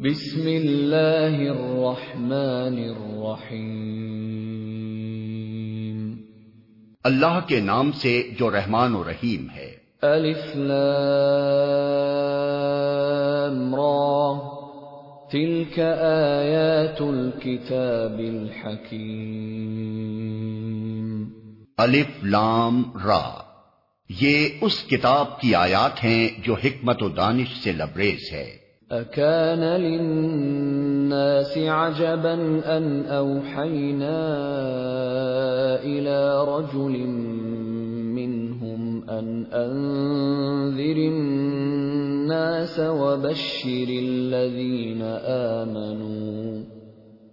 بسم اللہ الرحمن الرحیم اللہ کے نام سے جو رحمان و رحیم ہے۔ الف لام را. تلك آیات الكتاب الحکیم الف لام را. یہ اس کتاب کی آیات ہیں جو حکمت و دانش سے لبریز ہے۔ أكان للناس عجبا أن أوحينا إلى رجل منهم أن أنذر الناس وبشر الذين آمنوا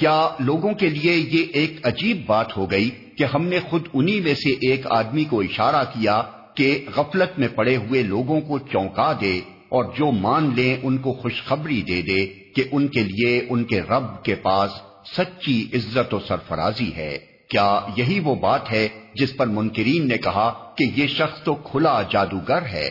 کیا لوگوں کے لیے یہ ایک عجیب بات ہو گئی کہ ہم نے خود انہی میں سے ایک آدمی کو اشارہ کیا کہ غفلت میں پڑے ہوئے لوگوں کو چونکا دے اور جو مان لیں ان کو خوشخبری دے دے کہ ان کے لیے ان کے رب کے پاس سچی عزت و سرفرازی ہے۔ کیا یہی وہ بات ہے جس پر منکرین نے کہا کہ یہ شخص تو کھلا جادوگر ہے؟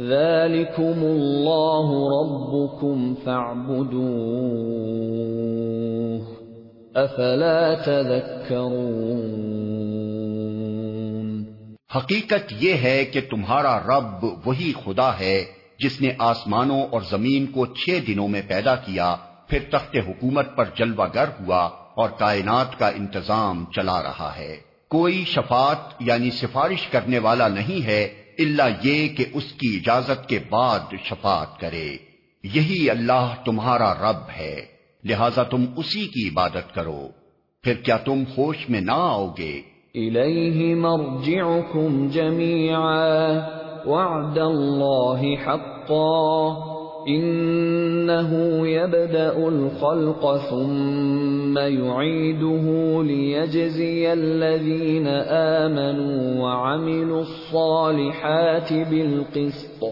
ذلكم اللہ ربكم فاعبدوه افلا تذكرون حقیقت یہ ہے کہ تمہارا رب وہی خدا ہے جس نے آسمانوں اور زمین کو چھ دنوں میں پیدا کیا، پھر تخت حکومت پر جلوہ گر ہوا اور کائنات کا انتظام چلا رہا ہے۔ کوئی شفاعت یعنی سفارش کرنے والا نہیں ہے اللہ یہ کہ اس کی اجازت کے بعد شفاعت کرے۔ یہی اللہ تمہارا رب ہے، لہذا تم اسی کی عبادت کرو۔ پھر کیا تم ہوش میں نہ آؤ گے الیہ مرجعکم جميعا وعد اللہ حقا۔ انه يبدا الخلق ثم يعيده ليجزي الذين امنوا وعملوا الصالحات بالقسط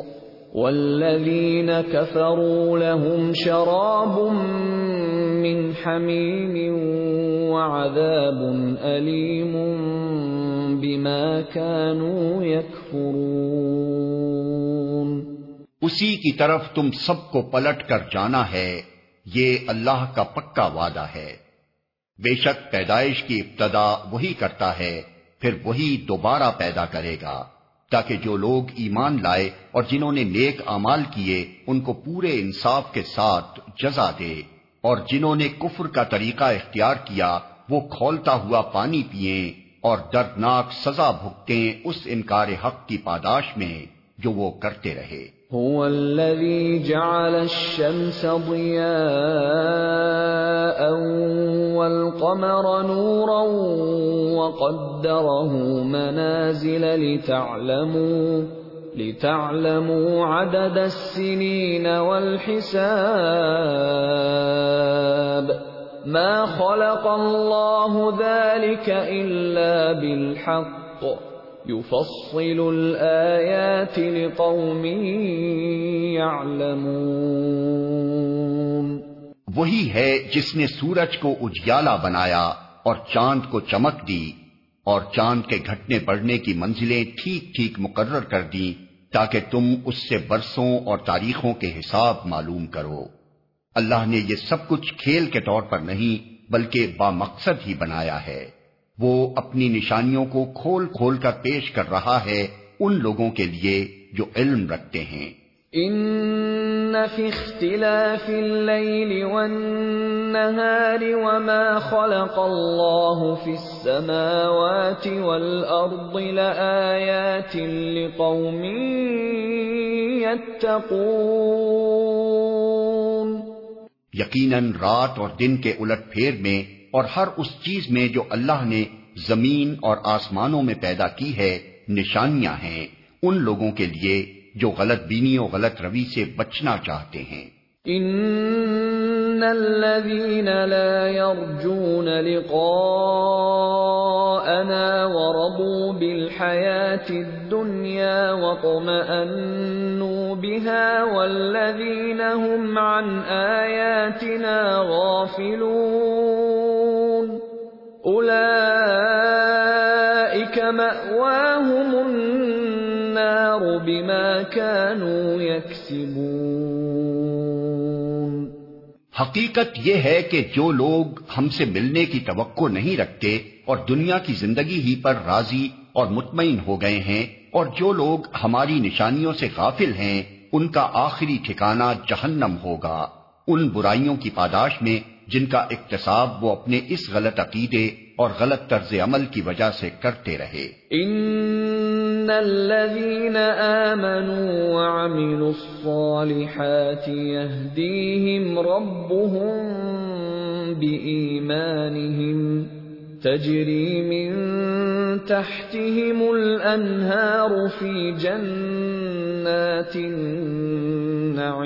والذين كفروا لهم شراب من حميم وعذاب اليم بما كانوا يكفرون اسی کی طرف تم سب کو پلٹ کر جانا ہے، یہ اللہ کا پکا وعدہ ہے۔ بے شک پیدائش کی ابتدا وہی کرتا ہے، پھر وہی دوبارہ پیدا کرے گا۔ تاکہ جو لوگ ایمان لائے اور جنہوں نے نیک امال کیے، ان کو پورے انصاف کے ساتھ جزا دے۔ اور جنہوں نے کفر کا طریقہ اختیار کیا، وہ کھولتا ہوا پانی پیئیں اور دردناک سزا بھگتیں اس انکار حق کی پاداش میں جو وہ کرتے رہے۔ هو الذي جعل الشمس ضياء والقمر نورا وقدره منازل لتعلموا لتعلموا عدد السنين والحساب ما خلق الله ذلك إلا بالحق يفصل الآيات لقوم يعلمون. وہی ہے جس نے سورج کو اجیالا بنایا اور چاند کو چمک دی اور چاند کے گھٹنے پڑنے کی منزلیں ٹھیک ٹھیک مقرر کر دی تاکہ تم اس سے برسوں اور تاریخوں کے حساب معلوم کرو۔ اللہ نے یہ سب کچھ کھیل کے طور پر نہیں بلکہ با مقصد ہی بنایا ہے۔ وہ اپنی نشانیوں کو کھول کھول کر پیش کر رہا ہے ان لوگوں کے لیے جو علم رکھتے ہیں۔ ان في اختلاف الليل والنهار وما خلق الله في السماوات والأرض لآيات لقوم يتقون۔ یقیناً رات اور دن کے الٹ پھیر میں اور ہر اس چیز میں جو اللہ نے زمین اور آسمانوں میں پیدا کی ہے، نشانیاں ہیں ان لوگوں کے لیے جو غلط بینی و غلط روی سے بچنا چاہتے ہیں۔ ان الذين لا يرجون لقاءنا ورضوا بالحياة الدنيا وطمأنوا بها والذين هم عن آياتنا غافلون مأواهم النار بما كانوا يكسبون. حقیقت یہ ہے کہ جو لوگ ہم سے ملنے کی توقع نہیں رکھتے اور دنیا کی زندگی ہی پر راضی اور مطمئن ہو گئے ہیں اور جو لوگ ہماری نشانیوں سے غافل ہیں، ان کا آخری ٹھکانہ جہنم ہوگا۔ ان برائیوں کی پاداش میں جن کا اقتصاب وہ اپنے اس غلط عقیدے اور غلط طرز عمل کی وجہ سے کرتے رہے۔ ان الذين امنوا وعملوا الصالحات يهديهم ربهم بايمانهم تجري من تحتهم الانهار في جنات النعيم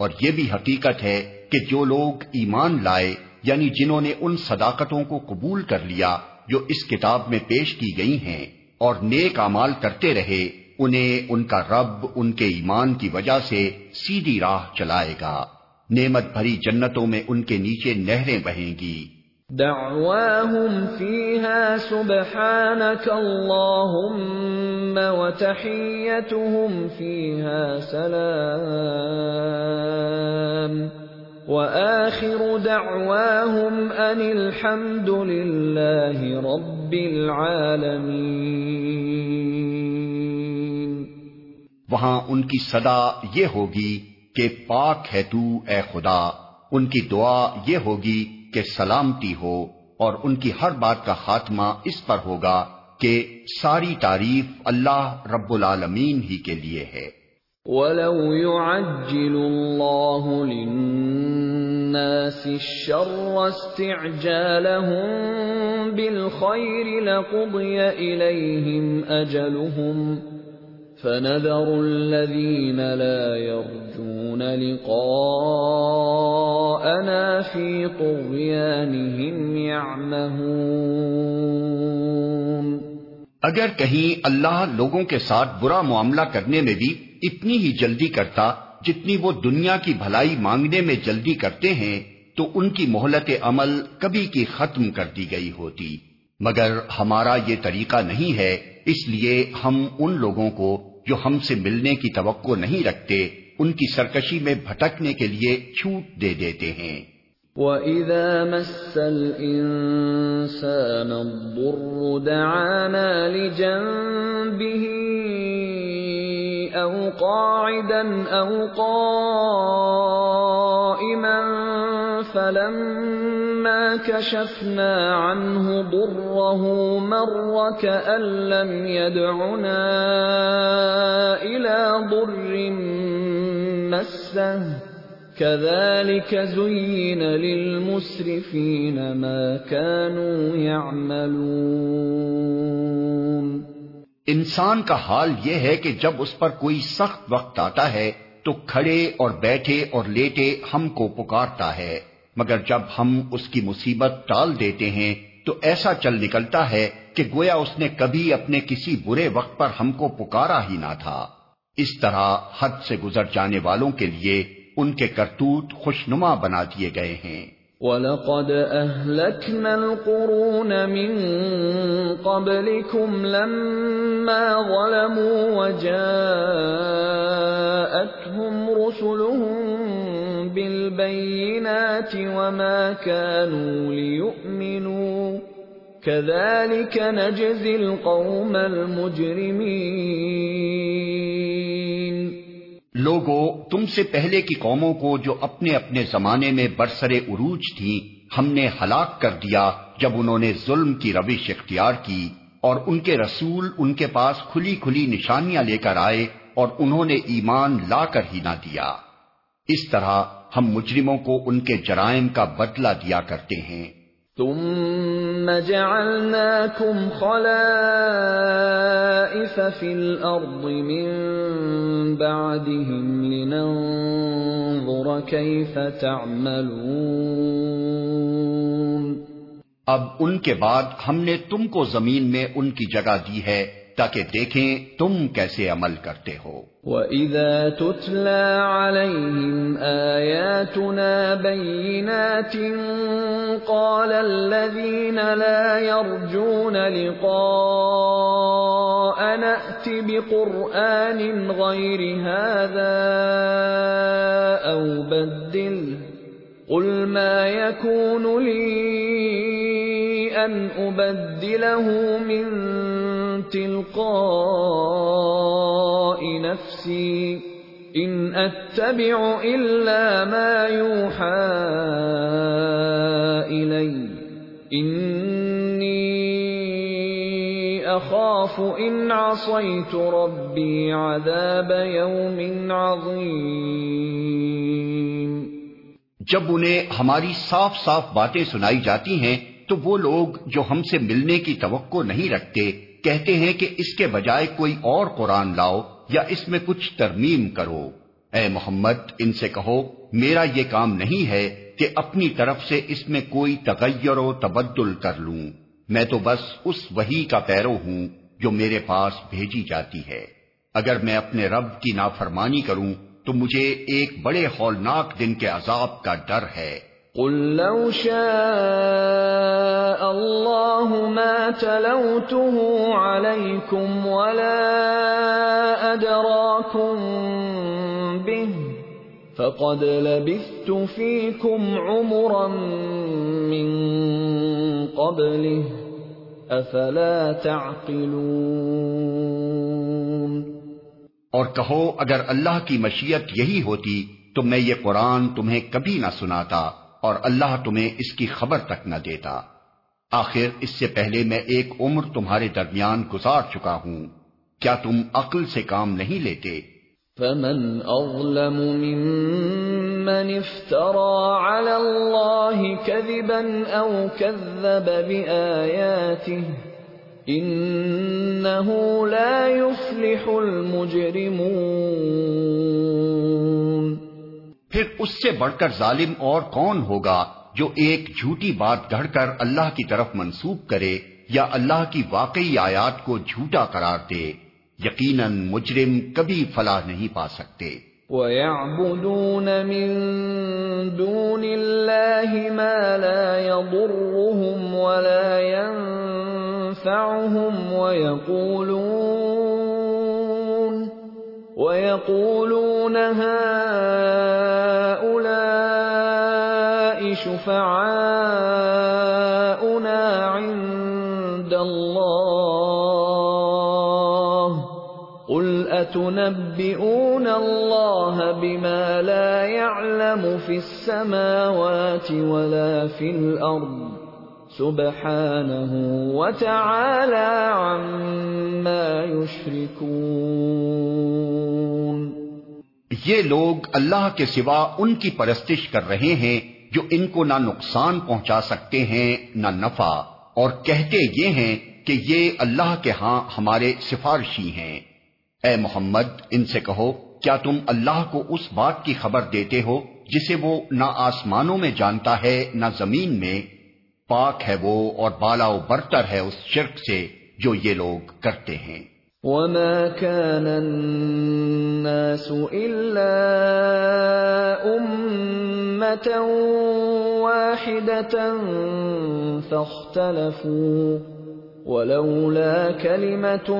اور یہ بھی حقیقت ہے کہ جو لوگ ایمان لائے یعنی جنہوں نے ان صداقتوں کو قبول کر لیا جو اس کتاب میں پیش کی گئی ہیں اور نیک امال کرتے رہے، انہیں ان کا رب ان کے ایمان کی وجہ سے سیدھی راہ چلائے گا۔ نعمت بھری جنتوں میں ان کے نیچے نہریں بہیں گی۔ دعواهم فيها سبحانك اللهم وتحيتهم فيها سلام. وآخر دعواهم أن الحمد لله رب العالمين. وہاں ان کی صدا یہ ہوگی کہ پاک ہے تو اے خدا، ان کی دعا یہ ہوگی کہ سلامتی ہو اور ان کی ہر بات کا خاتمہ اس پر ہوگا کہ ساری تعریف اللہ رب العالمین ہی کے لیے ہے۔ وَلَوْ يُعَجِّلُ اللَّهُ لِلنَّاسِ الشَّرَّ اسْتِعْجَالَهُم بِالْخَيْرِ لَقُضِيَ إِلَيْهِمْ أَجَلُهُمْ فَنَذَرُ الَّذِينَ لَا يَرْجُونَ لِقَاءَنَا فِي طُغْيَانِهِمْ يَعْمَهُونَ اگر کہیں اللہ لوگوں کے ساتھ برا معاملہ کرنے میں بھی اتنی ہی جلدی کرتا جتنی وہ دنیا کی بھلائی مانگنے میں جلدی کرتے ہیں، تو ان کی مہلت عمل کبھی کی ختم کر دی گئی ہوتی۔ مگر ہمارا یہ طریقہ نہیں ہے، اس لیے ہم ان لوگوں کو جو ہم سے ملنے کی توقع نہیں رکھتے، ان کی سرکشی میں بھٹکنے کے لیے چھوٹ دے دیتے ہیں۔ وَإِذَا مَسَّ الْإِنسَانَ الضُّرُّ دَعَانَا لِجَنبِهِ أَوْ قَاعِدًا أَوْ قَائِمًا فَلَمَّا كَشَفْنَا عَنْهُ ضُرَّهُ مَرَّ كَأَن لَّمْ يَدْعُنَا إِلَىٰ ضُرٍّ مَّسَّهُ. كَذَلِكَ زُيِّنَ لِلْمُسْرِفِينَ مَا كَانُوا يَعْمَلُونَ. انسان کا حال یہ ہے کہ جب اس پر کوئی سخت وقت آتا ہے تو کھڑے اور بیٹھے اور لیٹے ہم کو پکارتا ہے۔ مگر جب ہم اس کی مصیبت ٹال دیتے ہیں تو ایسا چل نکلتا ہے کہ گویا اس نے کبھی اپنے کسی برے وقت پر ہم کو پکارا ہی نہ تھا۔ اس طرح حد سے گزر جانے والوں کے لیے ان کے کرتوت خوشنما بنا دیے گئے ہیں۔ وَلَقَدْ أَهْلَكْنَا الْقُرُونَ مِن قَبْلِكُمْ لَمَّا ظَلَمُوا وَجَاءَتْهُمْ رُسُلُهُم بِالْبَيِّنَاتِ وَمَا كَانُوا لِيُؤْمِنُوا. كذلك نجزي القوم المجرمين. لوگو، تم سے پہلے کی قوموں کو جو اپنے اپنے زمانے میں برسر عروج تھیں، ہم نے ہلاک کر دیا جب انہوں نے ظلم کی روش اختیار کی اور ان کے رسول ان کے پاس کھلی کھلی نشانیاں لے کر آئے اور انہوں نے ایمان لا کر ہی نہ دیا۔ اس طرح ہم مجرموں کو ان کے جرائم کا بدلہ دیا کرتے ہیں۔ ثم جعلناكم خلائف في الأرض من بعدهم لننظر كيف تعملون۔ اب ان کے بعد ہم نے تم کو زمین میں ان کی جگہ دی ہے۔ تاکہ دیکھیں تم کیسے عمل کرتے ہو۔ وَإِذَا تُتْلَى عَلَيْهِمْ آيَاتُنَا بَيِّنَاتٍ قَالَ الَّذِينَ لَا يَرْجُونَ لِقَاءَ نَأْتِ بِقُرْآنٍ غَيْرِ هَذَا أَوْ بَدِّلْهُ قُلْ مَا يَكُونُ لِي أَنْ أُبَدِّلَهُ مِنْ تلقاء نفسي ان اتبع الا ما يوحى الي اني اخاف ان عصيت ربي عذاب يوم عظيم جب انہیں ہماری صاف صاف باتیں سنائی جاتی ہیں، تو وہ لوگ جو ہم سے ملنے کی توقع نہیں رکھتے، کہتے ہیں کہ اس کے بجائے کوئی اور قرآن لاؤ یا اس میں کچھ ترمیم کرو۔ اے محمد، ان سے کہو، میرا یہ کام نہیں ہے کہ اپنی طرف سے اس میں کوئی تغیر و تبدل کر لوں۔ میں تو بس اس وہی کا پیرو ہوں جو میرے پاس بھیجی جاتی ہے۔ اگر میں اپنے رب کی نافرمانی کروں تو مجھے ایک بڑے ہولناک دن کے عذاب کا ڈر ہے۔ قل لو شاء الله ما تلوته عليكم ولا أدراكم به فقد لبثت فيكم عمرا من قبله أفلا تعقلون اور کہو اگر اللہ کی مشیت یہی ہوتی تو میں یہ قرآن تمہیں کبھی نہ سناتا اور اللہ تمہیں اس کی خبر تک نہ دیتا۔ آخر اس سے پہلے میں ایک عمر تمہارے درمیان گزار چکا ہوں۔ کیا تم عقل سے کام نہیں لیتے؟ فمن اظلم ممن افترى على الله كذبا او كذب بآياته انه لا يفلح المجرمون۔ پھر اس سے بڑھ کر ظالم اور کون ہوگا جو ایک جھوٹی بات گھڑ کر اللہ کی طرف منسوب کرے یا اللہ کی واقعی آیات کو جھوٹا قرار دے؟ یقیناً مجرم کبھی فلاح نہیں پا سکتے۔ وَيَعْبُدُونَ مِن دُونِ اللَّهِ مَا لَا يَضُرُّهُمْ وَلَا يَنفَعُهُمْ۔ وَيَقُولُونَ وَيَقُولُونَ هَؤُلَاءِ شُفَعَاؤُنَا عِندَ اللَّهِ قُلْ أَتُنَبِّئُونَ اللَّهَ بِمَا لَا يَعْلَمُ فِي السَّمَاوَاتِ وَلَا فِي الْأَرْضِ سبحانه وتعالى عما يشركون۔ یہ لوگ اللہ کے سوا ان کی پرستش کر رہے ہیں جو ان کو نہ نقصان پہنچا سکتے ہیں، نہ نفع۔ اور کہتے یہ ہیں کہ یہ اللہ کے ہاں ہمارے سفارشی ہیں۔ اے محمد، ان سے کہو، کیا تم اللہ کو اس بات کی خبر دیتے ہو جسے وہ نہ آسمانوں میں جانتا ہے، نہ زمین میں؟ پاک ہے وہ اور بالا و برتر ہے اس شرک سے جو یہ لوگ کرتے ہیں۔ وما كان الناس إلا أمة واحدة فاختلفوا ولولا كلمة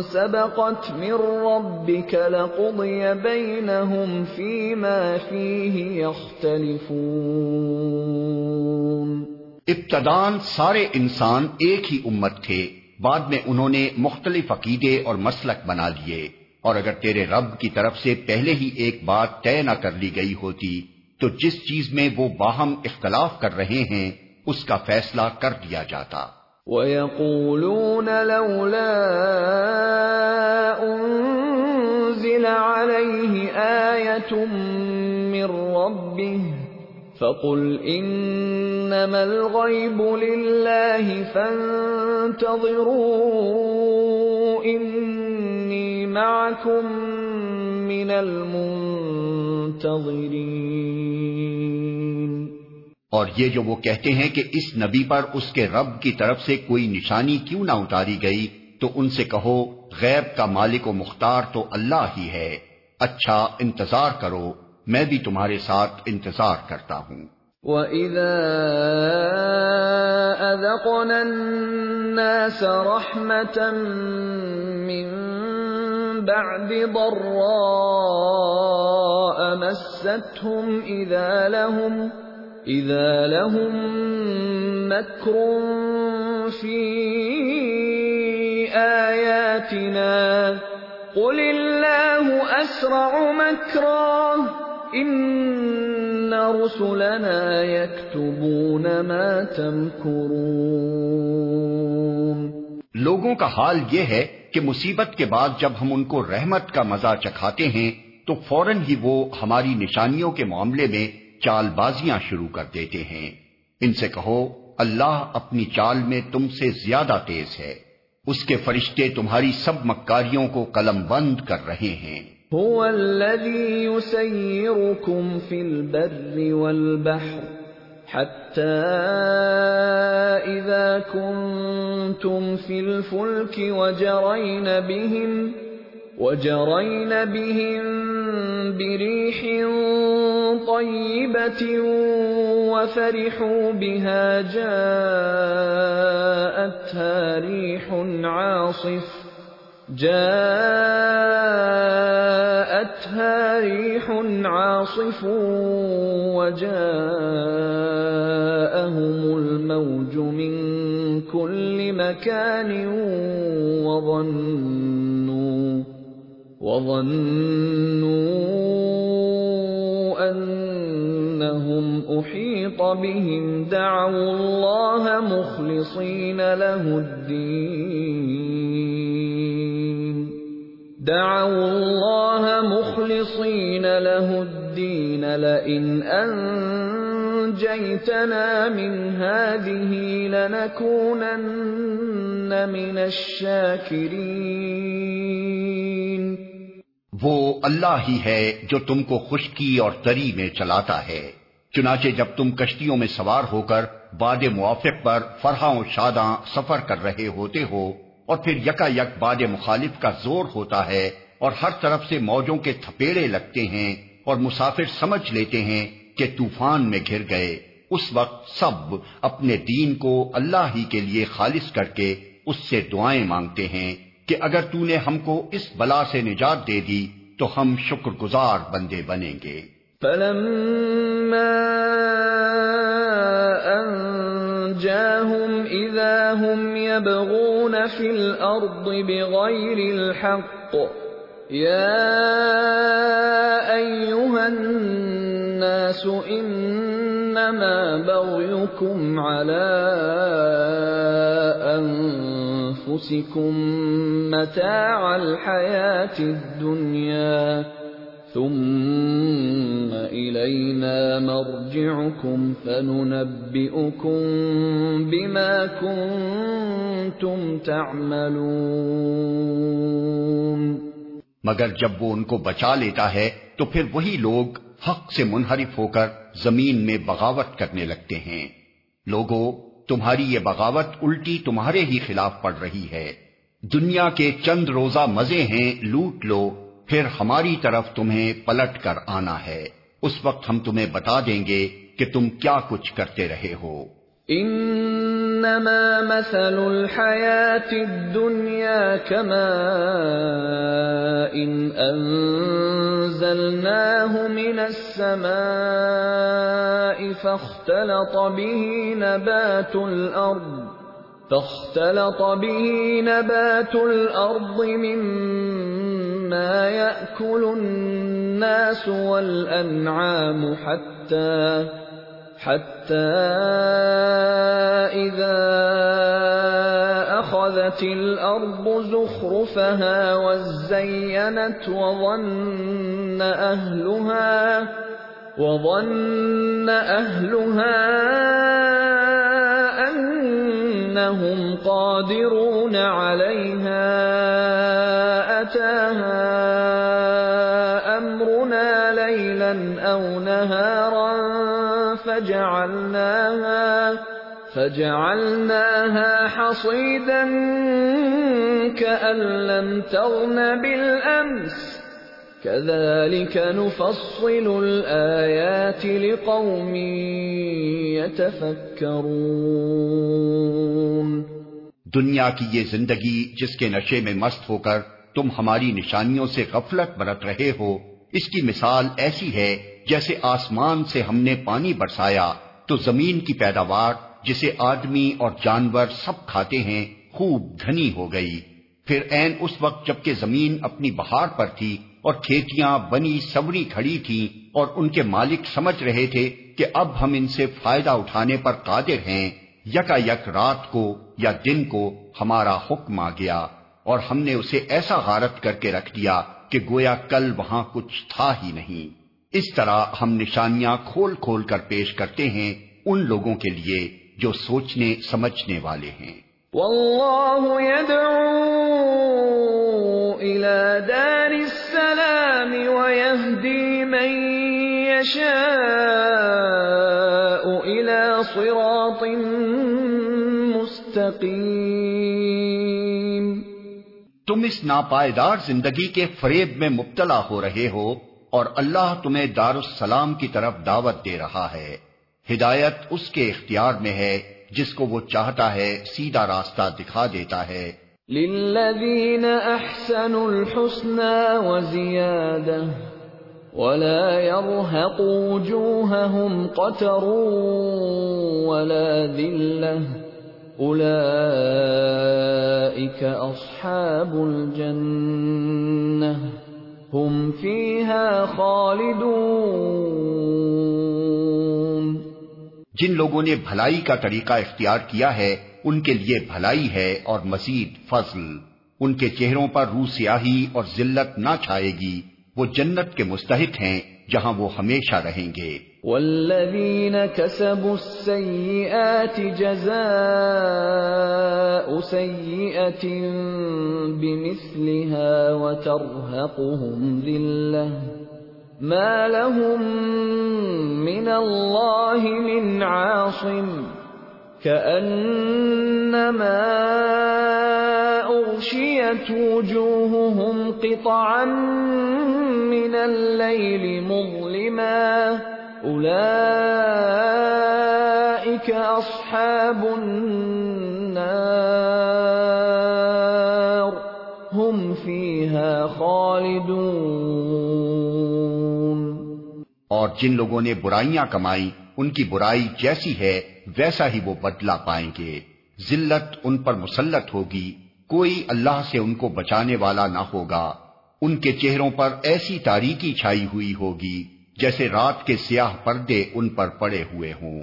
سبقت من ربك لقضي بينهم فيما فيه يختلفون ابتدان سارے انسان ایک ہی امت تھے۔ بعد میں انہوں نے مختلف عقیدے اور مسلک بنا لیے۔ اور اگر تیرے رب کی طرف سے پہلے ہی ایک بات طے نہ کر لی گئی ہوتی، تو جس چیز میں وہ باہم اختلاف کر رہے ہیں، اس کا فیصلہ کر دیا جاتا۔ وَيَقُولُونَ لَوْلَا أُنزِلَ عَلَيْهِ آيَةٌ مِّن رَّبِّهِ فَقُلْ إِنَّمَا الْغَيْبُ لِلَّهِ فَانْتَظِرُوا إِنِّي مَعَكُمْ مِنَ الْمُنْتَظِرِينَ اور یہ جو وہ کہتے ہیں کہ اس نبی پر اس کے رب کی طرف سے کوئی نشانی کیوں نہ اتاری گئی، تو ان سے کہو، غیب کا مالک و مختار تو اللہ ہی ہے۔ اچھا انتظار کرو۔ میں بھی تمہارے ساتھ انتظار کرتا ہوں۔ وَإِذَا أَذَقْنَا النَّاسَ رَحْمَةً مِّن بَعْدِ ضَرَّاءَ مَسَّتْهُمْ إِذَا لَهُمْ إِذَا لَهُمْ مَكْرٌ فِي آيَاتِنَا قُلِ اللَّهُ أَسْرَعُ مَكْرًا ان رسلنا يكتبون ما تمكرون لوگوں کا حال یہ ہے کہ مصیبت کے بعد جب ہم ان کو رحمت کا مزہ چکھاتے ہیں، تو فوراً ہی وہ ہماری نشانیوں کے معاملے میں چال بازیاں شروع کر دیتے ہیں۔ ان سے کہو، اللہ اپنی چال میں تم سے زیادہ تیز ہے۔ اس کے فرشتے تمہاری سب مکاریوں کو قلم بند کر رہے ہیں۔ هو الذي يسيركم في البر والبحر حتى إذا كنتم في الفلك وجرين بهم وجرين بهم بريح طيبة وفرحوا بها، جاءتها ريح عاصف. جاءتها ريح عاصف وجاءهم الموج من كل مكان وظنوا وظنوا أنهم أحيط بهم دعوا الله مخلصين له الدين دعوا الله مخلصين له الدين لئن أنجيتنا من هذه لنكونن من الشاكرين. وہ اللہ ہی ہے جو تم کو خشکی اور تری میں چلاتا ہے، چنانچہ جب تم کشتیوں میں سوار ہو کر باد موافق پر فرحاں و شاداں سفر کر رہے ہوتے ہو اور پھر یکا یک باد مخالف کا زور ہوتا ہے اور ہر طرف سے موجوں کے تھپیڑے لگتے ہیں اور مسافر سمجھ لیتے ہیں کہ طوفان میں گھر گئے۔ اس وقت سب اپنے دین کو اللہ ہی کے لیے خالص کر کے اس سے دعائیں مانگتے ہیں کہ اگر تو نے ہم کو اس بلا سے نجات دے دی تو ہم شکر گزار بندے بنیں گے۔ أنجاهم إذا هم يبغون في الأرض بغير الحق. يا أيها الناس إنما بغيكم على أنفسكم متاع الحياة الدنيا. ثم إلينا مرجعكم فننبئكم بما كنتم تعملون مگر جب وہ ان کو بچا لیتا ہے، تو پھر وہی لوگ حق سے منحرف ہو کر زمین میں بغاوت کرنے لگتے ہیں۔ لوگوں تمہاری یہ بغاوت الٹی تمہارے ہی خلاف پڑ رہی ہے۔ دنیا کے چند روزہ مزے ہیں، لوٹ لو، پھر ہماری طرف تمہیں پلٹ کر آنا ہے۔ اس وقت ہم تمہیں بتا دیں گے کہ تم کیا کچھ کرتے رہے ہو۔ انما مثل الحياه الدنيا كما ان انزلناه من السماء فاختلط به نبات الارض فاختلط به نبات الارض مما ياكل الناس والانعام حتى حتى إذا أخذت الأرض زخرفها وزينت وظن أهلها وظن أهلها أنهم قادرون عليها أتاها أمرنا ليلا أو نهارا فجعلناها فجعلناها حصيدا كأن لم تغن بالأمس. كذلك نفصل الآيات لقوم يتفكرون. دنیا کی یہ زندگی جس کے نشے میں مست ہو کر تم ہماری نشانیوں سے غفلت برت رہے ہو۔ اس کی مثال ایسی ہے، جیسے آسمان سے ہم نے پانی برسایا، تو زمین کی پیداوار، جسے آدمی اور جانور سب کھاتے ہیں، خوب دھنی ہو گئی۔ پھر این اس وقت جبکہ زمین اپنی بہار پر تھی اور کھیتیاں بنی سوری کھڑی تھیں اور ان کے مالک سمجھ رہے تھے کہ اب ہم ان سے فائدہ اٹھانے پر قادر ہیں یکا یک رات کو یا دن کو ہمارا حکم آ گیا۔ اور ہم نے اسے ایسا غارت کر کے رکھ دیا کہ گویا کل وہاں کچھ تھا ہی نہیں۔ اس طرح ہم نشانیاں کھول کھول کر پیش کرتے ہیں ان لوگوں کے لیے جو سوچنے، سمجھنے والے ہیں۔ واللہ يدعو الى دار السلام ويهدي من يشاء الى صراط مستقیم تم اس ناپائیدار زندگی کے فریب میں مبتلا ہو رہے ہو اور اللہ تمہیں دار السلام کی طرف دعوت دے رہا ہے۔ ہدایت اس کے اختیار میں ہے جس کو وہ چاہتا ہے، سیدھا راستہ دکھا دیتا ہے۔ للذین احسنوا الحسنى وزیادہ، ولا يرهق وجوههم قتر ولا ذلة أولئك أصحاب الجنة خالدون۔ جن لوگوں نے بھلائی کا طریقہ اختیار کیا ہے، ان کے لیے بھلائی ہے اور مزید فضل۔ ان کے چہروں پر رو سیاہی اور ذلت نہ چھائے گی۔ وہ جنت کے مستحق ہیں، جہاں وہ ہمیشہ رہیں گے۔ والذين كسبوا السيئات جزاء سيئة بمثلها وترهقهم ذلة ما لهم من الله من عاصم كأنما أغشيت وجوههم قطعا من الليل مظلما اصحاب النار. هم فيها خالدون. اور جن لوگوں نے برائیاں کمائی، ان کی برائی جیسی ہے، ویسا ہی وہ بدلہ پائیں گے۔ ذلت ان پر مسلط ہوگی، کوئی اللہ سے ان کو بچانے والا نہ ہوگا۔ ان کے چہروں پر ایسی تاریکی چھائی ہوئی ہوگی۔ جیسے رات کے سیاہ پردے ان پر پڑے ہوئے ہوں۔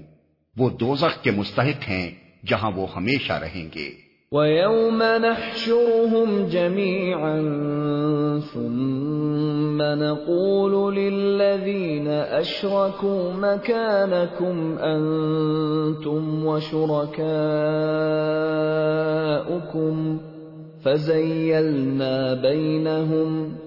وہ دوزخ کے مستحق ہیں جہاں وہ ہمیشہ رہیں گے۔ وَيَوْمَ نَحْشُرُهُمْ جَمِيعًا ثُمَّ نَقُولُ لِلَّذِينَ أَشْرَكُوا مَكَانَكُمْ أَنْتُمْ وَشُرَكَاؤُكُمْ فَزَيَّلْنَا بَيْنَهُمْ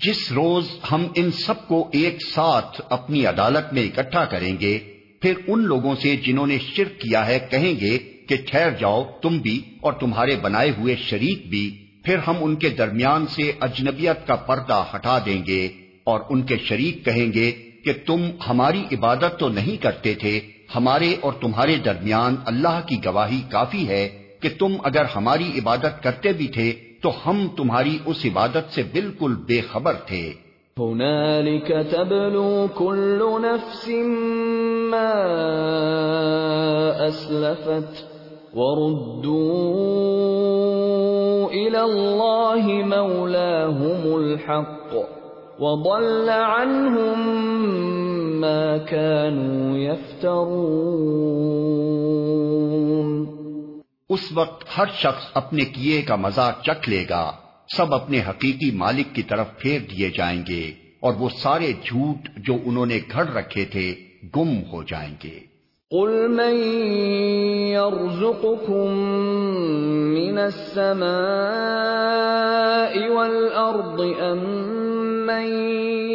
جس روز ہم ان سب کو ایک ساتھ اپنی عدالت میں اکٹھا کریں گے، پھر ان لوگوں سے جنہوں نے شرک کیا ہے کہیں گے کہ ٹھہر جاؤ، تم بھی اور تمہارے بنائے ہوئے شریک بھی، پھر ہم ان کے درمیان سے اجنبیت کا پردہ ہٹا دیں گے اور ان کے شریک کہیں گے کہ تم ہماری عبادت تو نہیں کرتے تھے، ہمارے اور تمہارے درمیان اللہ کی گواہی کافی ہے کہ تم اگر ہماری عبادت کرتے بھی تھے تو ہم تمہاری اس عبادت سے بالکل بے خبر تھے۔ تبلو كل نفس ما وردوا إلى الله مولاهم الحق وضل عنهم ما كانوا يفترون اس وقت ہر شخص اپنے کیے کا مزہ چکھ لے گا۔ سب اپنے حقیقی مالک کی طرف پھیر دیے جائیں گے اور وہ سارے جھوٹ جو انہوں نے گھڑ رکھے تھے گم ہو جائیں گے۔ قل من يرزقكم من السماء والأرض أم من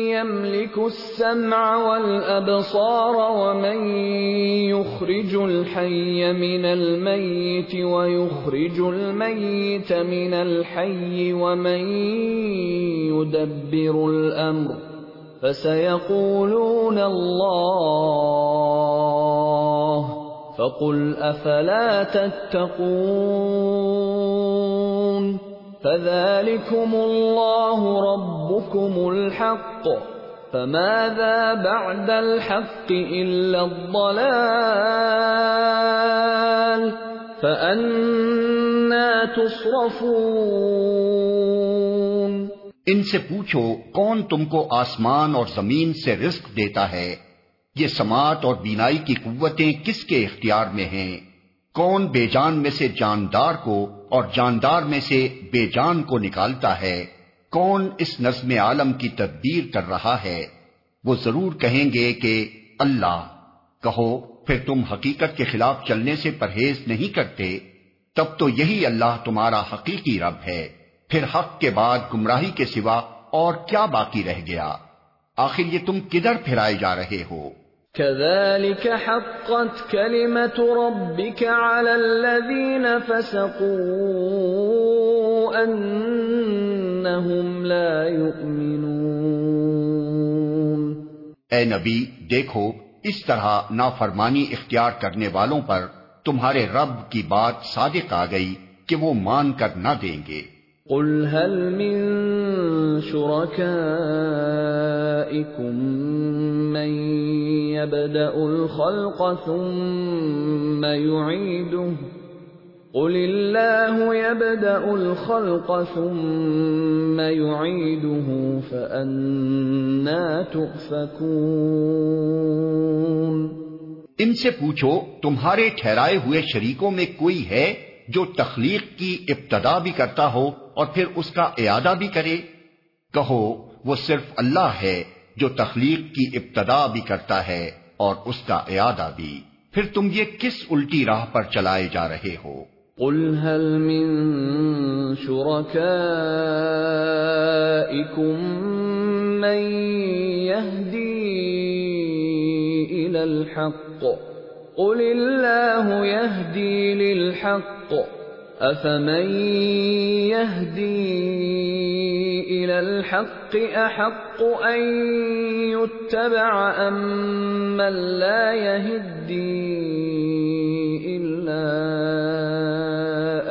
يملك السمع والأبصار ومن يخرج الحي من الميت ويخرج الميت من الحي ومن يدبر الأمر فسيقولون الله فقل افلا تتقون فذلكم الله ربكم الحق. فماذا بعد الحق الا الضلال؟ فأنا تصرفون. ان سے پوچھو، کون تم کو آسمان اور زمین سے رزق دیتا ہے؟ یہ سماعت اور بینائی کی قوتیں کس کے اختیار میں ہیں؟ کون بے جان میں سے جاندار کو اور جاندار میں سے بے جان کو نکالتا ہے۔ کون اس نظم عالم کی تدبیر کر رہا ہے؟ وہ ضرور کہیں گے کہ اللہ۔ کہو، پھر تم حقیقت کے خلاف چلنے سے پرہیز نہیں کرتے؟ تب تو یہی اللہ تمہارا حقیقی رب ہے۔ پھر حق کے بعد گمراہی کے سوا اور کیا باقی رہ گیا؟ آخر یہ تم کدھر پھرائے جا رہے ہو؟ كذلك حقت كلمة ربك على الذين فسقوا أنهم لا يؤمنون۔ اے نبی، دیکھو، اس طرح نافرمانی اختیار کرنے والوں پر تمہارے رب کی بات صادق آ گئی کہ وہ مان کر نہ دیں گے۔ قل هل من شركائكم من يبدأ الخلق ثم يعيده قل الله يبدأ الخلق ثم يعيده فأنا تؤفكون ان سے پوچھو، تمہارے ٹھہرائے ہوئے شریکوں میں کوئی ہے جو تخلیق کی ابتدا بھی کرتا ہو؟ اور پھر اس کا اعادہ بھی کرے۔ کہو، وہ صرف اللہ ہے جو تخلیق کی ابتدا بھی کرتا ہے اور اس کا اعادہ بھی۔ پھر تم یہ کس الٹی راہ پر چلائے جا رہے ہو؟ قل هل من شركائكم من يهدي إلى الحق؟ قل الله يهدي للحق۔ افمن يهدي الى الحق احق ان يتبع ام من لا يهدي الا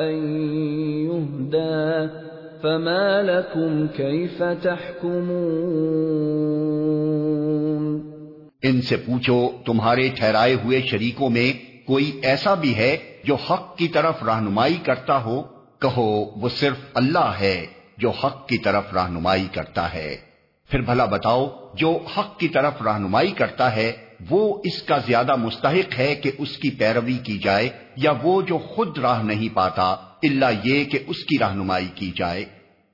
ان يهدى فما لكم كيف تحكمون ان سے پوچھو تمہارے ٹھہرائے ہوئے شریکوں میں کوئی ایسا بھی ہے جو حق کی طرف رہنمائی کرتا ہو، کہو وہ صرف اللہ ہے جو حق کی طرف رہنمائی کرتا ہے۔ پھر بھلا بتاؤ، جو حق کی طرف رہنمائی کرتا ہے، وہ اس کا زیادہ مستحق ہے کہ اس کی پیروی کی جائے، یا وہ جو خود راہ نہیں پاتا اللہ یہ کہ اس کی رہنمائی کی جائے۔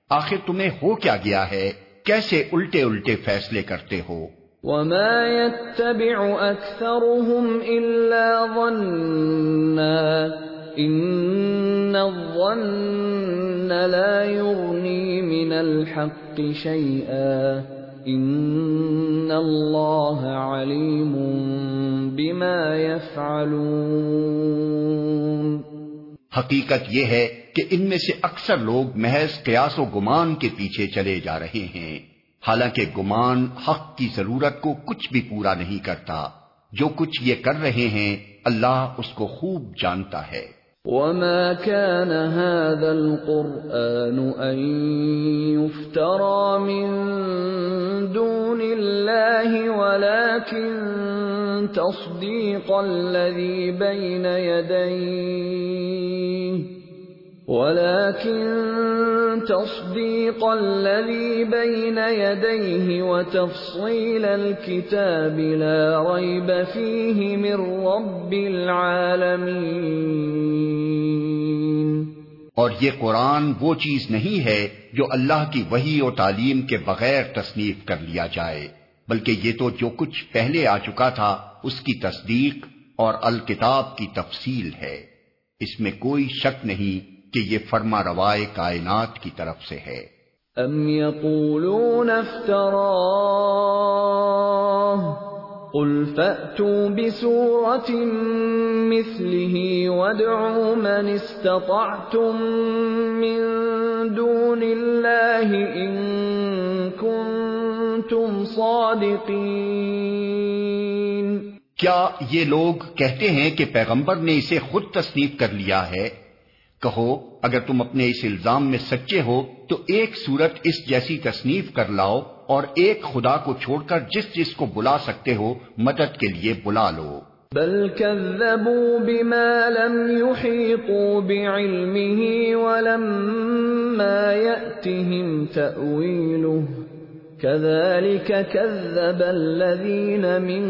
آخر تمہیں ہو کیا گیا ہے؟ کیسے الٹے الٹے فیصلے کرتے ہو؟ وما يتبع اكثرهم الا ظنا ان الظن لا يغني من الحق شيئا ان الله عليم بما يفعلون حقیقت یہ ہے کہ ان میں سے اکثر لوگ محض قیاس و گمان کے پیچھے چلے جا رہے ہیں۔ حالانکہ گمان حق کی ضرورت کو کچھ بھی پورا نہیں کرتا۔ جو کچھ یہ کر رہے ہیں، اللہ اس کو خوب جانتا ہے۔ وما كان هذا القرآن أن يفترى من دون الله ولكن تصديق الذي بين يديه ولكن تصديق الذي بين يديه وتفصيل الكتاب لا ريب فيه من رب العالمين اور یہ قرآن وہ چیز نہیں ہے جو اللہ کی وحی و تعلیم کے بغیر تصنیف کر لیا جائے، بلکہ یہ تو جو کچھ پہلے آ چکا تھا، اس کی تصدیق اور الکتاب کی تفصیل ہے۔ اس میں کوئی شک نہیں کہ یہ فرما روائے کائنات کی طرف سے ہے۔ ام یقولون قل فأتوا بسورة مثله وادعوا من استطعتم من دون الله إن كنتم صادقين کیا یہ لوگ کہتے ہیں کہ پیغمبر نے اسے خود تصنیف کر لیا ہے؟ کہو، اگر تم اپنے اس الزام میں سچے ہو، تو ایک صورت اس جیسی تصنیف کر لاؤ اور ایک خدا کو چھوڑ کر جس جس کو بلا سکتے ہو، مدد کے لیے بلا لو۔ بل كذبوا بما لم يحيطوا بعلمه ولما يأتهم تأويله كذلك كذب الذين من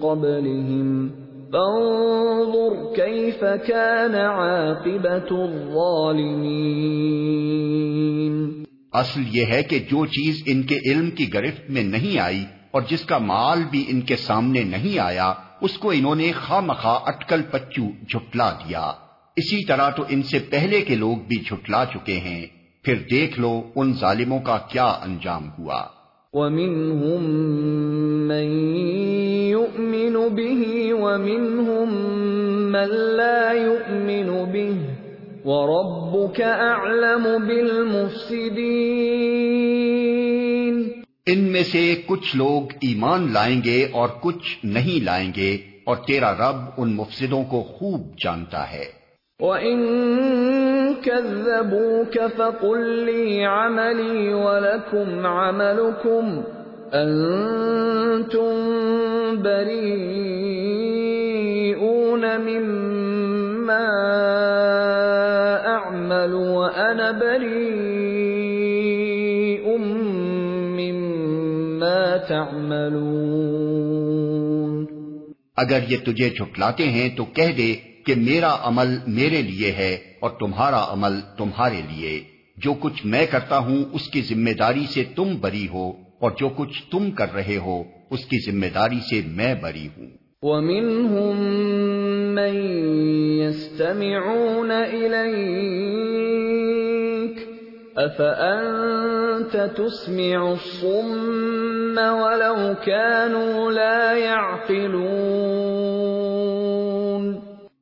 قبلهم فانظر كيف كان عاقبة الظالمين۔ اصل یہ ہے کہ جو چیز ان کے علم کی گرفت میں نہیں آئی اور جس کا مال بھی ان کے سامنے نہیں آیا، اس کو انہوں نے خواہ اٹکل پچو جھٹلا دیا۔ اسی طرح تو ان سے پہلے کے لوگ بھی جھٹلا چکے ہیں۔ پھر دیکھ لو ان ظالموں کا کیا انجام ہوا۔ وَمِنْهُمْ مَنْ يُؤْمِنُ بِهِ وَمِنْهُمْ مَنْ لَا يُؤْمِنُ بِهِ وَرَبُّكَ أَعْلَمُ بِالْمُفْسِدِينَ ان میں سے کچھ لوگ ایمان لائیں گے اور کچھ نہیں لائیں گے اور تیرا رب ان مفسدوں کو خوب جانتا ہے۔ وَإِن كَذَّبُوكَ فَقُل لِّي عَمَلِي وَلَكُمْ عَمَلُكُمْ أَنتُم بَرِيئُونَ مِمَّا أَعْمَلُ وَأَنَا بَرِيءٌ مِّمَّا تَعْمَلُونَ اگر یہ تجھے جھٹلاتے ہیں تو کہہ دے کہ میرا عمل میرے لیے ہے اور تمہارا عمل تمہارے لیے۔ جو کچھ میں کرتا ہوں، اس کی ذمہ داری سے تم بری ہو، اور جو کچھ تم کر رہے ہو، اس کی ذمہ داری سے میں بری ہوں۔ وَمِنْهُمْ مَنْ يَسْتَمِعُونَ إِلَيْكَ أَفَأَنْتَ تُسْمِعُ الصُّمَّ وَلَوْ كَانُوا لَا يَعْقِلُونَ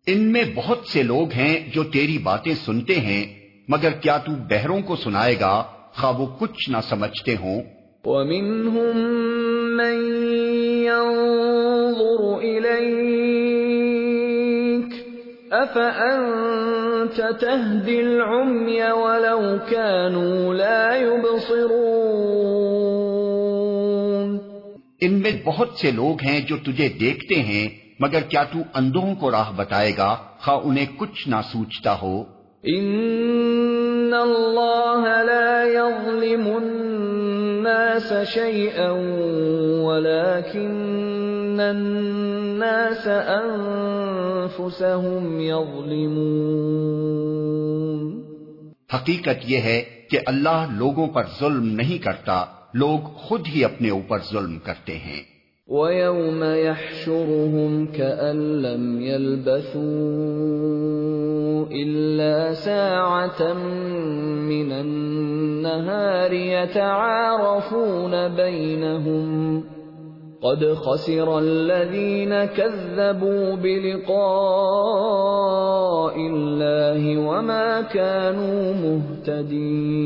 ان میں بہت سے لوگ ہیں جو تیری باتیں سنتے ہیں مگر کیا تو بہروں کو سنائے گا؟ خواہ وہ کچھ نہ سمجھتے ہوں۔ وَمِنْهُمْ مَنْ يَنظُرُ إِلَيْكَ أَفَأَنْتَ تَهْدِي الْعُمْيَ وَلَوْ كَانُوا لَا يُبْصِرُونَ ان میں بہت سے لوگ ہیں جو تجھے دیکھتے ہیں مگر کیا تو اندھوں کو راہ بتائے گا خواہ انہیں کچھ نہ سوچتا ہو؟ ان اللہ لا يظلم الناس شيئا ولكن الناس انفسهم يظلمون حقیقت یہ ہے کہ اللہ لوگوں پر ظلم نہیں کرتا لوگ خود ہی اپنے اوپر ظلم کرتے ہیں۔ وَيَوْمَ يَحْشُرُهُمْ كَأَن لَّمْ يَلْبَثُوا إِلَّا سَاعَةً مِّنَ النَّهَارِ يَتَعَارَفُونَ بَيْنَهُمْ قد خسر الذين كذبوا بلقاء الله وما كانوا مهتدين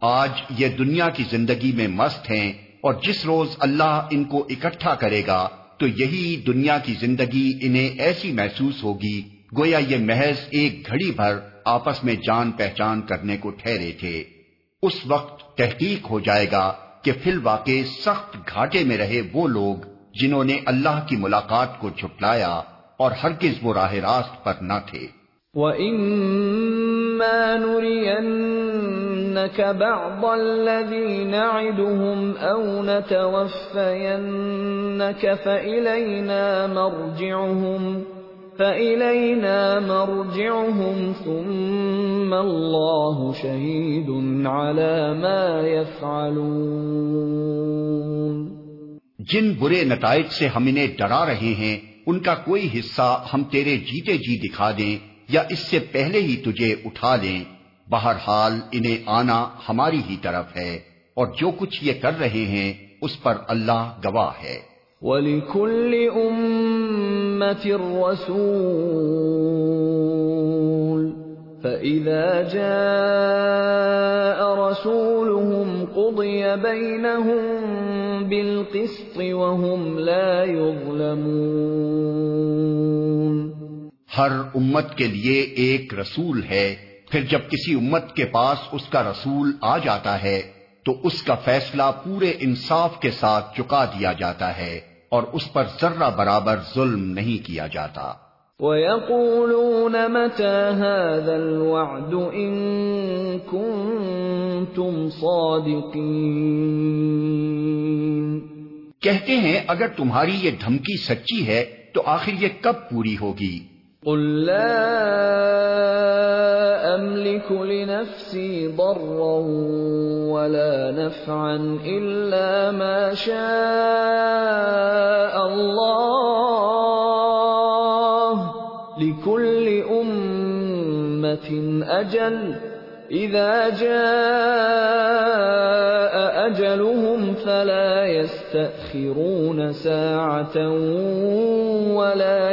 آج یہ دنیا کی زندگی میں مست ہیں اور جس روز اللہ ان کو اکٹھا کرے گا، تو یہی دنیا کی زندگی انہیں ایسی محسوس ہوگی، گویا یہ محض ایک گھڑی بھر آپس میں جان پہچان کرنے کو ٹھہرے تھے۔ اس وقت تحقیق ہو جائے گا کہ فی الواقع سخت گھاٹے میں رہے وہ لوگ جنہوں نے اللہ کی ملاقات کو چھٹلایا اور ہرگز وہ راہ راست پر نہ تھے۔ وَإِمَّا نُرِيَنَّكَ بَعْضَ الَّذِي نَعِدُهُمْ أَوْ نَتَوَفَّيَنَّكَ فَإِلَيْنَا مَرْجِعُهُمْ فَإِلَيْنَا مَرْجِعُهُمْ ثُمَّ اللَّهُ شَهِيدٌ عَلَى مَا يَفْعَلُونَ جن برے نتائج سے ہم انہیں ڈرا رہے ہیں، ان کا کوئی حصہ ہم تیرے جیتے جی دکھا دیں۔ یا اس سے پہلے ہی تجھے اٹھا لیں، بہرحال انہیں آنا ہماری ہی طرف ہے، اور جو کچھ یہ کر رہے ہیں، اس پر اللہ گواہ ہے۔ وَلِكُلِّ أُمَّةٍ رَّسُولٌ، فَإِذَا جَاءَ رَسُولُهُمْ قُضِيَ بَيْنَهُم بِالْقِسْطِ وَهُمْ لَا يُظْلَمُونَ ہر امت کے لیے ایک رسول ہے پھر جب کسی امت کے پاس اس کا رسول آ جاتا ہے تو اس کا فیصلہ پورے انصاف کے ساتھ چکا دیا جاتا ہے اور اس پر ذرہ برابر ظلم نہیں کیا جاتا۔ وَيَقُولُونَ مَتَى هَذَا الْوَعْدُ إِن كُنتُمْ صَادِقِينَ۔ کہتے ہیں اگر تمہاری یہ دھمکی سچی ہے تو آخر یہ کب پوری ہوگی؟ قل لا املك لنفسي ضرا ولا نفعا الا ما شاء الله لكل امه اجل اذا جاء اجلهم فلا يستاخرون ساعه ولا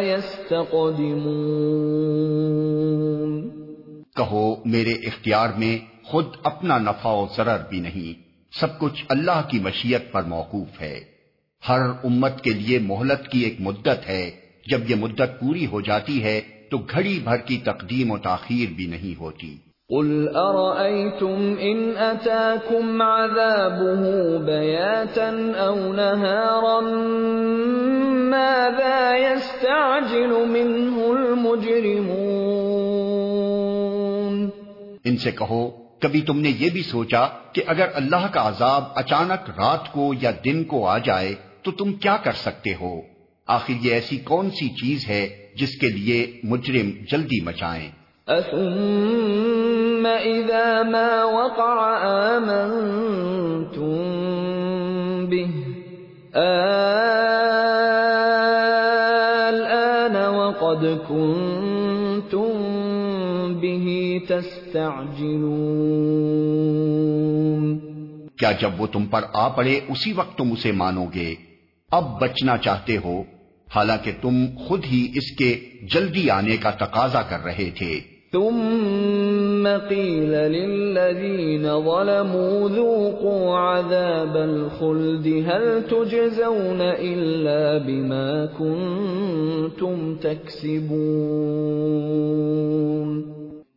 کہو، میرے اختیار میں خود اپنا نفع و ضرر بھی نہیں، سب کچھ اللہ کی مشیت پر موقوف ہے۔ ہر امت کے لیے مہلت کی ایک مدت ہے، جب یہ مدت پوری ہو جاتی ہے تو گھڑی بھر کی تقدیم و تاخیر بھی نہیں ہوتی۔ قل ارأيتم ان اتاكم عذابه بياتا او نهارا؟ ماذا يستعجل منه المجرمون؟ ان سے کہو، کبھی تم نے یہ بھی سوچا کہ اگر اللہ کا عذاب اچانک رات کو یا دن کو آ جائے، تو تم کیا کر سکتے ہو؟ آخر یہ ایسی کون سی چیز ہے جس کے لیے مجرم جلدی مچائیں؟ اثم اذا ما وقع آمنتم به الآن وقد كنتم به تستعجلون کیا جب وہ تم پر آ پڑے اسی وقت تم اسے مانو گے؟ اب بچنا چاہتے ہو، حالانکہ تم خود ہی اس کے جلدی آنے کا تقاضا کر رہے تھے۔ ثم قيل للذين ظلموا ذوقوا عذاب الخلد هل تجزون إلا بما كنتم تكسبون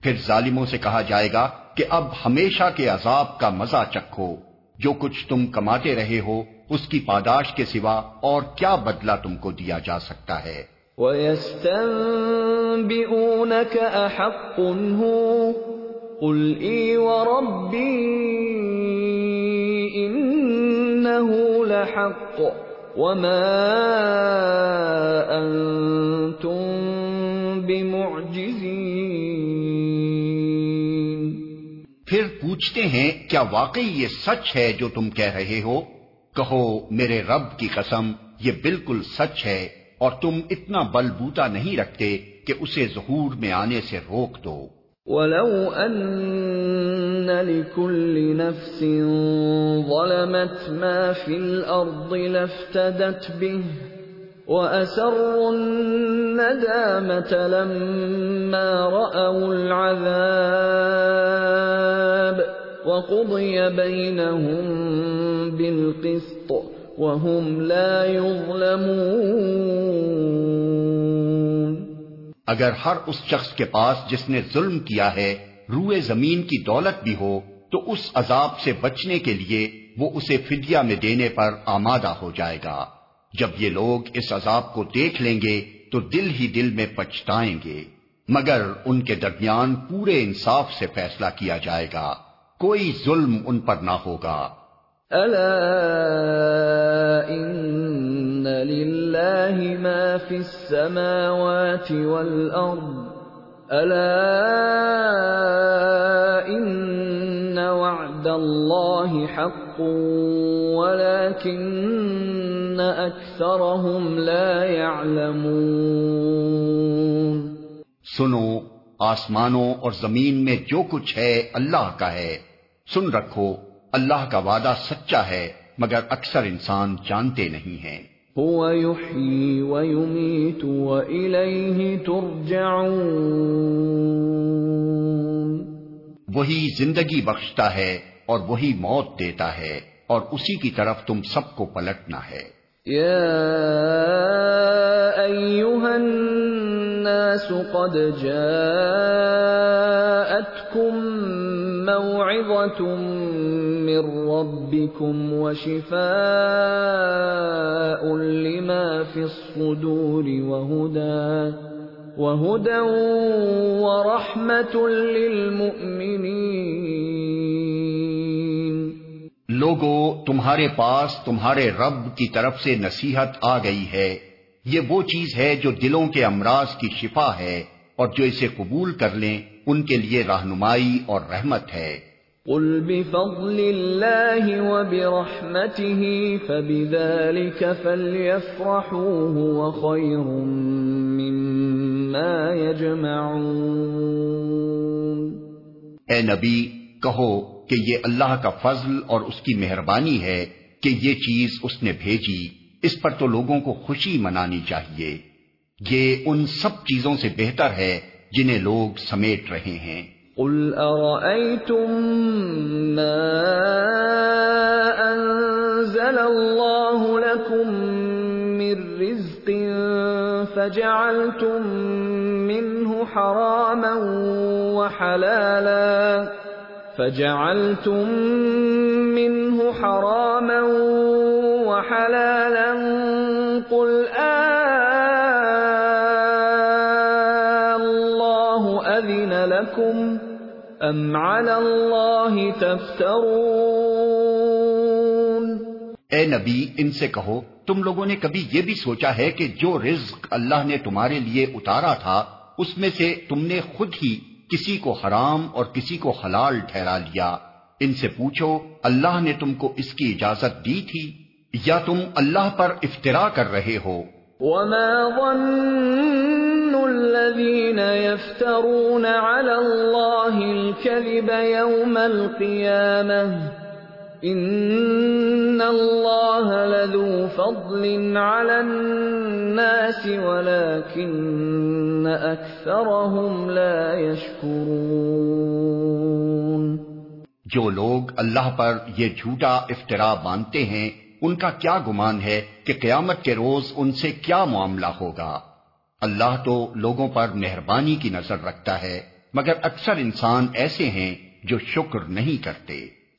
پھر ظالموں سے کہا جائے گا کہ اب ہمیشہ کے عذاب کا مزہ چکھو۔ جو کچھ تم کماتے رہے ہو، اس کی پاداش کے سوا اور کیا بدلہ تم کو دیا جا سکتا ہے؟ وَيَسْتَنبِئُونَكَ أَحَقٌّ هُوَ قُلْ إِي وَرَبِّي إِنَّهُ لَحَقٌّ وَمَا أَنْتُمْ بِمُعْجِزِينَ پھر پوچھتے ہیں، کیا واقعی یہ سچ ہے جو تم کہہ رہے ہو؟ کہو، میرے رب کی قسم، یہ بالکل سچ ہے۔ اور تم اتنا بل بوتا نہیں رکھتے کہ اسے ظہور میں آنے سے روک دو۔ ولو ان لكل نفس ظلمت ما في الارض لافتدت به واسروا الندامه لما راوا العذاب وقضي بينهم بالقسط وهم لا يظلمون۔ اگر ہر اس شخص کے پاس جس نے ظلم کیا ہے، روئے زمین کی دولت بھی ہو، تو اس عذاب سے بچنے کے لیے وہ اسے فدیہ میں دینے پر آمادہ ہو جائے گا۔ جب یہ لوگ اس عذاب کو دیکھ لیں گے، تو دل ہی دل میں پچھتائیں گے۔ مگر ان کے درمیان پورے انصاف سے فیصلہ کیا جائے گا۔ کوئی ظلم ان پر نہ ہوگا۔ الا ان ما في السماوات والارض الا ان وعد الله حق ولكن اكثرهم لا يعلمون سنو، آسمانوں اور زمین میں جو کچھ ہے اللہ کا ہے۔ سن رکھو اللہ کا وعدہ سچا ہے مگر اکثر انسان جانتے نہیں ہیں۔ هو يحيي ويميت وإليه ترجعون۔ وہی زندگی بخشتا ہے اور وہی موت دیتا ہے اور اسی کی طرف تم سب کو پلٹنا ہے۔ یا ایوہ الناس قد جاءتكم موعظة من ربكم وشفاء لما في الصدور وهدى وهدى ورحمة للمؤمنين. لوگو، تمہارے پاس تمہارے رب کی طرف سے نصیحت آ گئی ہے۔ یہ وہ چیز ہے جو دلوں کے امراض کی شفا ہے اور جو اسے قبول کر لیں۔ ان کے لیے رہنمائی اور رحمت ہے۔ قل بفضل الله وبرحمته فبذلك فليفرحوا هو خير مما يجمعون۔ اے نبی کہو کہ یہ اللہ کا فضل اور اس کی مہربانی ہے کہ یہ چیز اس نے بھیجی۔ اس پر تو لوگوں کو خوشی منانی چاہیے۔ یہ ان سب چیزوں سے بہتر ہے جنہیں لوگ سمیٹ رہے ہیں۔ قل ارأيتم ما انزل الله لكم من رزق فجعلتم منه حراما وحلالا فجعلتم منه حراما وحلالا قل آه لكم ام على الله تفترون اے نبی، ان سے کہو، تم لوگوں نے کبھی یہ بھی سوچا ہے کہ جو رزق اللہ نے تمہارے لیے اتارا تھا، اس میں سے تم نے خود ہی کسی کو حرام اور کسی کو حلال ٹھہرا لیا۔ ان سے پوچھو، اللہ نے تم کو اس کی اجازت دی تھی یا تم اللہ پر افطرا کر رہے ہو؟ وما ظن الذين يفترون على الله الكذب يوم القيامة إن الله لذو فضل على الناس ولكن أكثرهم لا يشكرون جو لوگ اللہ پر یہ جھوٹا افطرا باندھتے ہیں ان کا کیا گمان ہے کہ قیامت کے روز ان سے کیا معاملہ ہوگا؟ اللہ تو لوگوں پر مہربانی کی نظر رکھتا ہے، مگر اکثر انسان ایسے ہیں جو شکر نہیں کرتے۔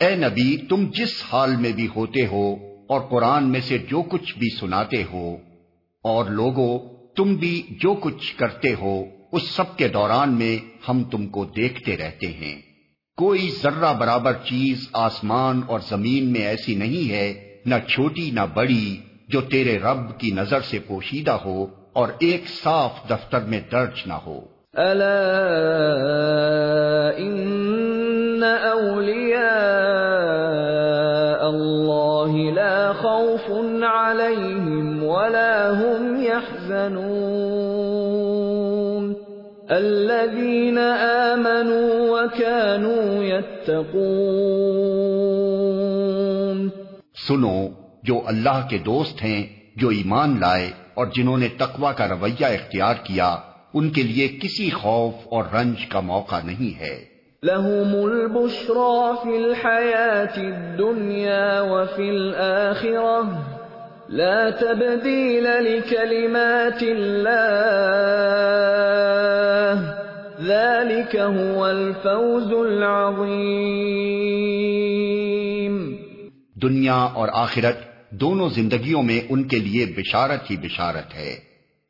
اے نبی، تم جس حال میں بھی ہوتے ہو اور قرآن میں سے جو کچھ بھی سناتے ہو، اور لوگوں تم بھی جو کچھ کرتے ہو، اس سب کے دوران میں ہم تم کو دیکھتے رہتے ہیں۔ کوئی ذرہ برابر چیز آسمان اور زمین میں ایسی نہیں ہے، نہ چھوٹی نہ بڑی، جو تیرے رب کی نظر سے پوشیدہ ہو اور ایک صاف دفتر میں درج نہ ہو۔ الا ان اولیاء عليهم ولا هم يحزنون الذين آمنوا وكانوا يتقون سنو جو اللہ کے دوست ہیں جو ایمان لائے اور جنہوں نے تقوی کا رویہ اختیار کیا ان کے لیے کسی خوف اور رنج کا موقع نہیں ہے۔ لهم البشرى في الحياة الدنيا وفي الآخرة لا تبديل لكلمات الله. ذلك هو الفوز العظيم. دنیا اور آخرت دونوں زندگیوں میں ان کے لیے بشارت ہی بشارت ہے۔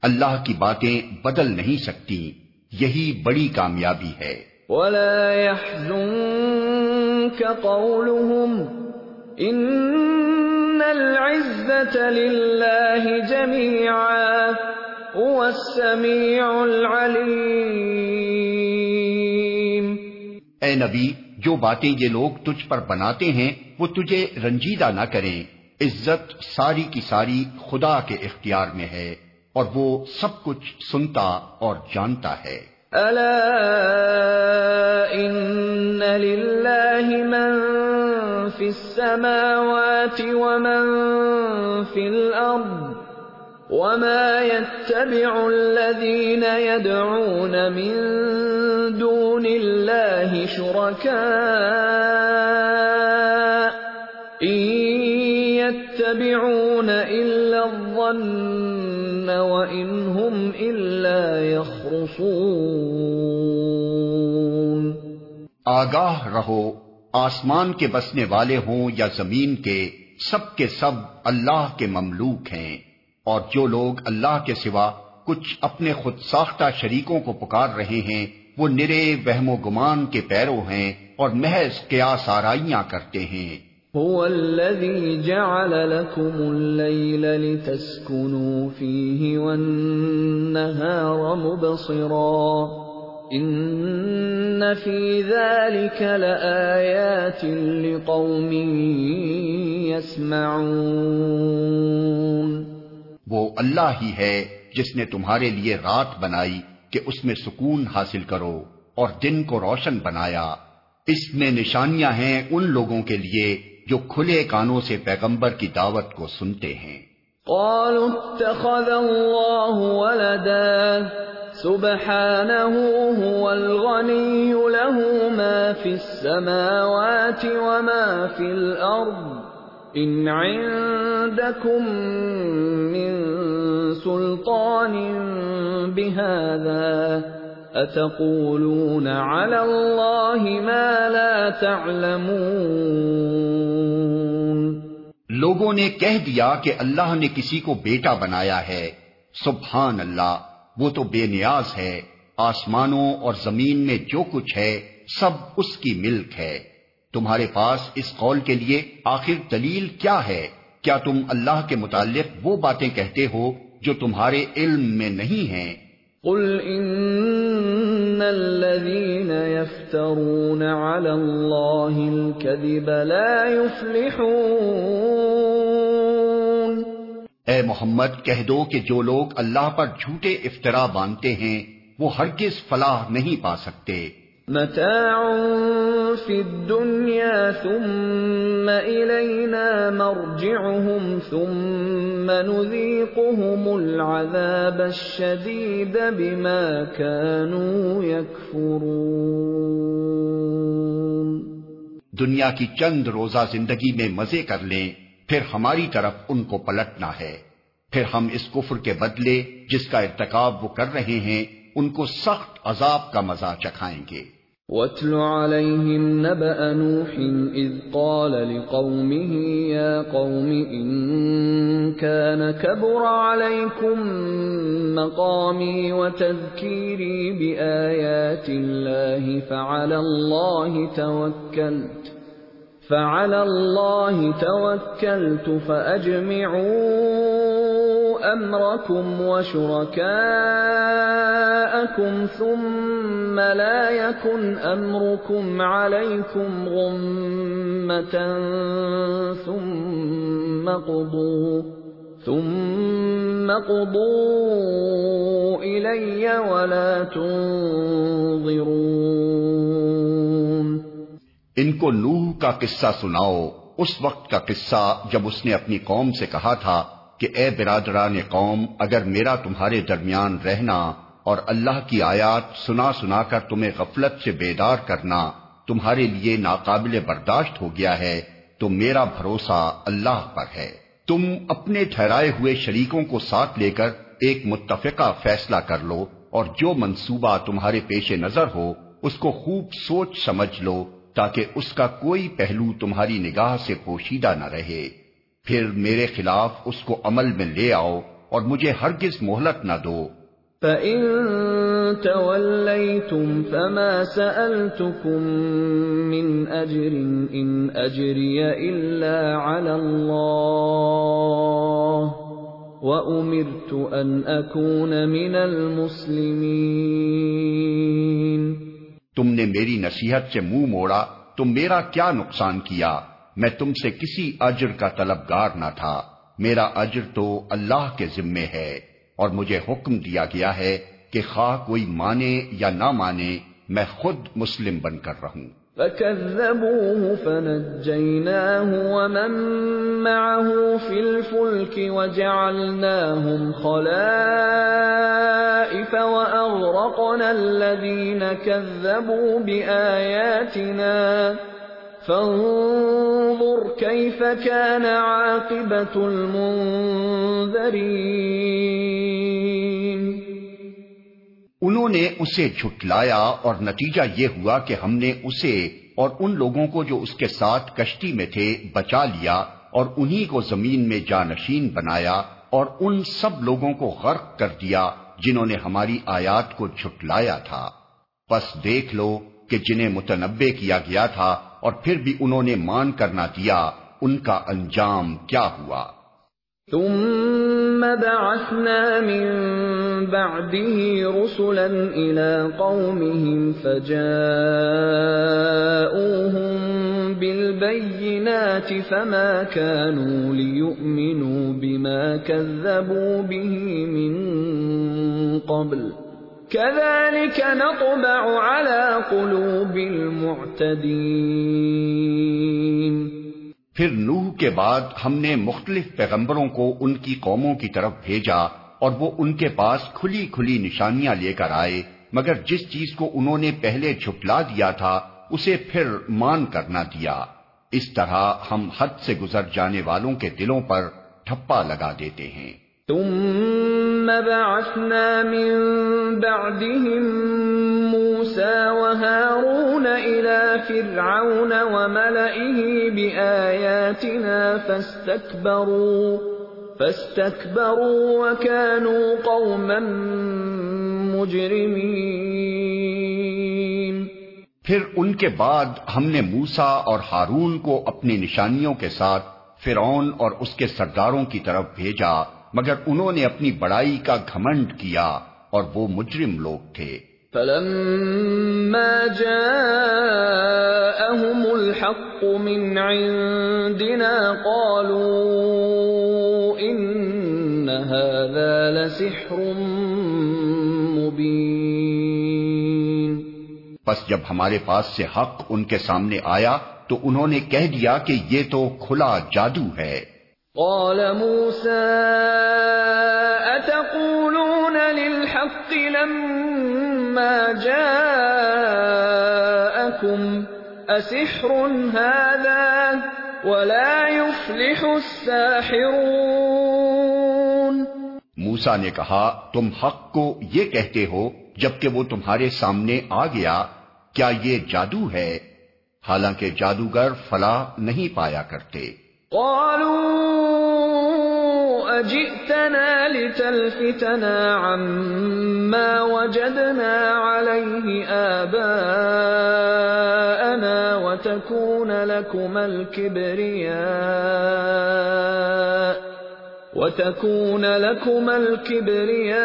اللہ کی باتیں بدل نہیں سکتی یہی بڑی کامیابی ہے۔ ولا يحزنك قولهم ان العزة لله جميعا هو السميع العليم اے نبی، جو باتیں یہ لوگ تجھ پر بناتے ہیں، وہ تجھے رنجیدہ نہ کریں۔ عزت ساری کی ساری خدا کے اختیار میں ہے اور وہ سب کچھ سنتا اور جانتا ہے۔ الا ان لله من في السماوات ومن في الارض وما يتبع الذين يدعون من دون الله شركاء ان يتبعون الا الظن وان هم إلا الا يخرصون آگاہ رہو، آسمان کے بسنے والے ہوں یا زمین کے، سب کے سب اللہ کے مملوک ہیں۔ اور جو لوگ اللہ کے سوا کچھ اپنے خود ساختہ شریکوں کو پکار رہے ہیں، وہ نرے، وہم و گمان کے پیرو ہیں اور محض کیا سارائیاں کرتے ہیں۔ هو الذي جعل لكم الليل لتسكنوا فيه والنهار ان ذلك لقوم يسمعون. وہ اللہ ہی ہے جس نے تمہارے لیے رات بنائی کہ اس میں سکون حاصل کرو اور دن کو روشن بنایا۔ اس میں نشانیاں ہیں ان لوگوں کے لیے جو کھلے کانوں سے پیغمبر کی دعوت کو سنتے ہیں۔ قالوا اتخذ الله ولدا، سبحانه هو الغني له ما في السماوات وما في الأرض. إن عندكم من سلطان بهذا أتقولون على الله ما لا تعلمون لوگوں نے کہہ دیا کہ اللہ نے کسی کو بیٹا بنایا ہے۔ سبحان اللہ، وہ تو بے نیاز ہے۔ آسمانوں اور زمین میں جو کچھ ہے، سب اس کی ملک ہے۔ تمہارے پاس اس قول کے لیے آخر دلیل کیا ہے؟ کیا تم اللہ کے متعلق وہ باتیں کہتے ہو جو تمہارے علم میں نہیں ہیں؟ قل ان الذين يفترون على الله الكذب لا يفلحون. اے محمد، کہہ دو کہ جو لوگ اللہ پر جھوٹے افترا باندھتے ہیں، وہ ہرگز فلاح نہیں پا سکتے۔ متاع في الدنيا ثم إلينا مرجعهم ثم نذيقهم العذاب الشديد بما كانوا يكفرون۔ دنیا کی چند روزہ زندگی میں مزے کر لیں، پھر ہماری طرف ان کو پلٹنا ہے۔ پھر ہم اس کفر کے بدلے، جس کا ارتکاب وہ کر رہے ہیں، ان کو سخت عذاب کا مزہ چکھائیں گے۔ وَاتْلُ عَلَيْهِمْ نَبَأَ نُوحٍ إِذْ قَالَ لِقَوْمِهِ يَا قَوْمِ إِن كَانَ كَبُرَ عَلَيْكُمْ مَقَامِي وَتَذْكِيرِي بِآيَاتِ اللَّهِ فَعَلَى اللَّهِ تَوَكَّلْتُ فَعَلَى اللَّهِ تَوَكَّلْتُ فَأَجْمِعُوا أمركم وشركاءكم ثم لا يكن أمركم عليكم غمة ثم قضوا ثم قضوا إلي ولا تنظرون ان کو نوح کا قصہ سناؤ۔ اس وقت کا قصہ جب اس نے اپنی قوم سے کہا تھا کہ اے برادران قوم، اگر میرا تمہارے درمیان رہنا اور اللہ کی آیات سنا سنا کر تمہیں غفلت سے بیدار کرنا تمہارے لیے ناقابل برداشت ہو گیا ہے، تو میرا بھروسہ اللہ پر ہے۔ تم اپنے ٹھہرائے ہوئے شریکوں کو ساتھ لے کر ایک متفقہ فیصلہ کر لو اور جو منصوبہ تمہارے پیش نظر ہو، اس کو خوب سوچ سمجھ لو۔ تاکہ اس کا کوئی پہلو تمہاری نگاہ سے پوشیدہ نہ رہے۔ پھر میرے خلاف اس کو عمل میں لے آؤ اور مجھے ہرگز مہلت نہ دو۔ فَإِن تَوَلَّيْتُمْ فَمَا سَأَلْتُكُمْ مِنْ أَجْرٍ إِنْ أَجْرِيَ إِلَّا عَلَى اللَّهِ وَأُمِرْتُ أَنْ أَكُونَ مِنَ الْمُسْلِمِينَ تم نے میری نصیحت سے منہ موڑا تو میرا کیا نقصان کیا؟ میں تم سے کسی اجر کا طلبگار نہ تھا۔ میرا اجر تو اللہ کے ذمے ہے، اور مجھے حکم دیا گیا ہے کہ خواہ کوئی مانے یا نہ مانے، میں خود مسلم بن کر رہوں۔ فكذبوه فنجيناه ومن معه في الفلك وجعلناهم خلائف وأغرقنا الذين كذبوا بآياتنا فانظر كيف كان عاقبة المنذرين انہوں نے اسے جھٹلایا اور نتیجہ یہ ہوا کہ ہم نے اسے اور ان لوگوں کو جو اس کے ساتھ کشتی میں تھے بچا لیا اور انہی کو زمین میں جانشین بنایا اور ان سب لوگوں کو غرق کر دیا جنہوں نے ہماری آیات کو جھٹلایا تھا۔ پس دیکھ لو کہ جنہیں متنبع کیا گیا تھا اور پھر بھی انہوں نے مان کرنا دیا ان کا انجام کیا ہوا۔ ثم بعثنا من بعده رسلا الى قومهم فجاءوهم بالبينات فما كانوا ليؤمنوا بما كذبوا به من قبل كذلك نطبع على قلوب المعتدين پھر نوح کے بعد ہم نے مختلف پیغمبروں کو ان کی قوموں کی طرف بھیجا اور وہ ان کے پاس کھلی کھلی نشانیاں لے کر آئے، مگر جس چیز کو انہوں نے پہلے جھٹلا دیا تھا، اسے پھر مان کرنا دیا۔ اس طرح ہم حد سے گزر جانے والوں کے دلوں پر ٹھپا لگا دیتے ہیں۔ تم ثم بعثنا من بعدهم موسى وهارون إلى فرعون وملئه بآياتنا فاستكبروا فاستكبروا وكانوا قوما مجرمين. پھر ان کے بعد ہم نے موسا اور ہارون کو اپنی نشانیوں کے ساتھ فرعون اور اس کے سرداروں کی طرف بھیجا۔ مگر انہوں نے اپنی بڑائی کا گھمنڈ کیا اور وہ مجرم لوگ تھے۔ فلما جاءهم الحق من عندنا قالوا ان هذا لسحر بس جب ہمارے پاس سے حق ان کے سامنے آیا تو انہوں نے کہہ دیا کہ یہ تو کھلا جادو ہے۔ قال موسى اتقولون للحق لما جاءكم؟ اسحر هذا ولا يفلح الساحرون. موسا نے کہا، تم حق کو یہ کہتے ہو جبکہ وہ تمہارے سامنے آ گیا، کیا یہ جادو ہے؟ حالانکہ جادوگر فلاح نہیں پایا کرتے۔ قالوا اجئتنا لتلفتنا عما وجدنا عليه آباءنا وتكون لكما الكبرياء وَتَكُونَ لَكُمَا الْكِبْرِيَاءُ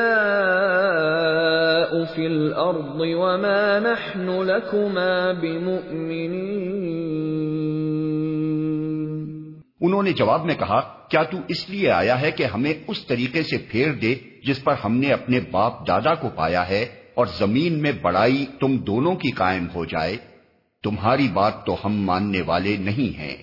فِي الْأَرْضِ وَمَا نَحْنُ لَكُمَا بِمُؤْمِنِينَ انہوں نے جواب میں کہا کیا تو اس لیے آیا ہے کہ ہمیں اس طریقے سے پھیر دے جس پر ہم نے اپنے باپ دادا کو پایا ہے اور زمین میں بڑائی تم دونوں کی قائم ہو جائے؟ تمہاری بات تو ہم ماننے والے نہیں ہیں۔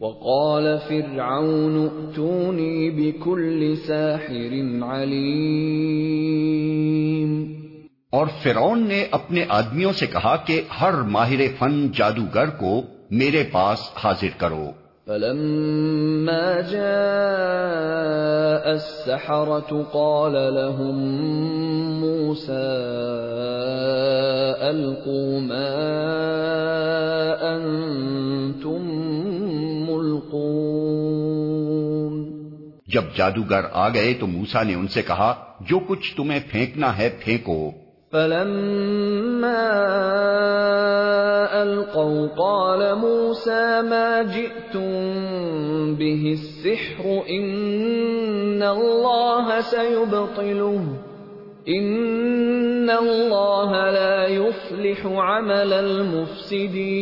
وقال فرعون ائتوني بكل ساحر عليم اور فرعون نے اپنے آدمیوں سے کہا کہ ہر ماہر فن جادوگر کو میرے پاس حاضر کرو۔ فلما جاء السحرة قال لهم موسى ألقوا ما أنتم ملقون جب جادوگر آ گئے تو موسا نے ان سے کہا، جو کچھ تمہیں پھینکنا ہے پھینکو۔ فلما القوا قال موسى ما جئتم به السحر ان الله سيبطله ان الله لا يفلح عمل المفسدين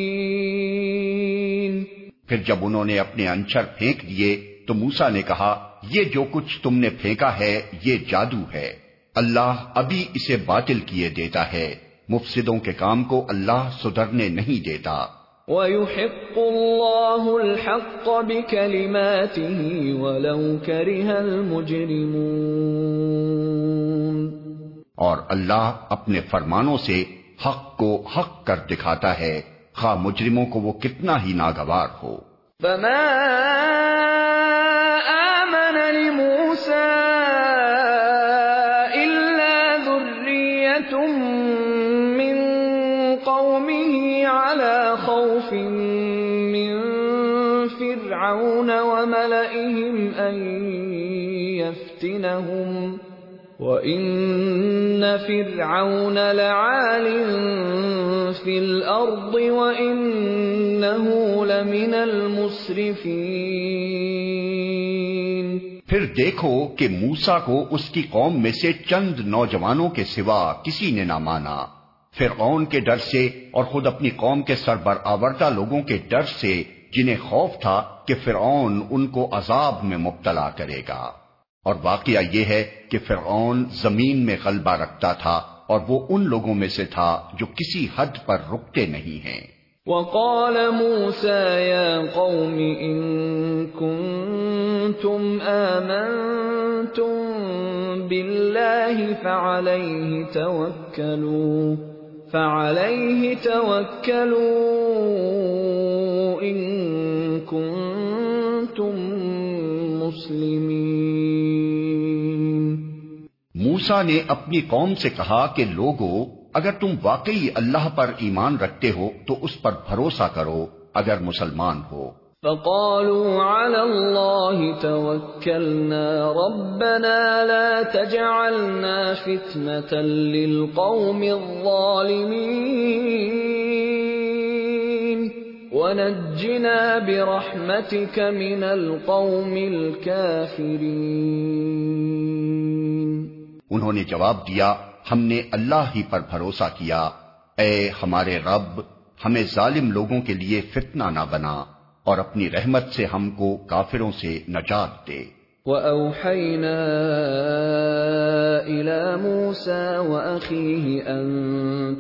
پھر جب انہوں نے اپنے انچر پھینک دیے تو موسا نے کہا، یہ جو کچھ تم نے پھینکا ہے، یہ جادو ہے۔ اللہ ابھی اسے باطل کیے دیتا ہے۔ مفسدوں کے کام کو اللہ سدھرنے نہیں دیتا۔ وَيُحِقُّ اللَّهُ الْحَقَّ بِكَلِمَاتِهِ وَلَوْ كَرِهَ الْمُجْرِمُونَ۔ اور اللہ اپنے فرمانوں سے حق کو حق کر دکھاتا ہے۔ خواہ مجرموں کو وہ کتنا ہی ناگوار ہو۔ فما يفتنهم وَإِنَّ فِرْعَوْنَ لَعَالٍ فِي الْأَرْضِ وَإِنَّهُ لَمِنَ الْمُسْرِفِينَ پھر دیکھو کہ موسا کو اس کی قوم میں سے چند نوجوانوں کے سوا کسی نے نہ مانا۔ فرعون کے ڈر سے اور خود اپنی قوم کے سربر آوردہ لوگوں کے ڈر سے جنہیں خوف تھا کہ فرعون ان کو عذاب میں مبتلا کرے گا۔ اور واقعہ یہ ہے کہ فرعون زمین میں غلبہ رکھتا تھا اور وہ ان لوگوں میں سے تھا جو کسی حد پر رکتے نہیں ہیں۔ وقال موسى يا قوم إن كنتم آمنتم بالله فعليه توكلوا فعليه توكلوا إن كنتم مسلمين موسا نے اپنی قوم سے کہا کہ لوگو اگر تم واقعی اللہ پر ایمان رکھتے ہو تو اس پر بھروسہ کرو اگر مسلمان ہو۔ فقالوا على الله توكلنا ربنا لا تجعلنا فتنة للقوم الظالمين ونجنا برحمتك من القوم الكافرين انہوں نے جواب دیا، ہم نے اللہ ہی پر بھروسہ کیا۔ اے ہمارے رب، ہمیں ظالم لوگوں کے لیے فتنہ نہ بنا اور اپنی رحمت سے ہم کو کافروں سے نجات دے۔ وَأَوْحَيْنَا إلى موسى وأخيه أن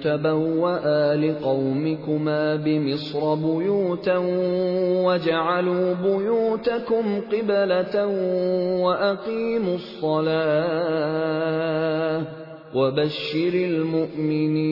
تبوأ لقومكما بمصر بيوتا وجعلوا بيوتكم قبلة وأقيموا الصلاة وبشر المؤمنين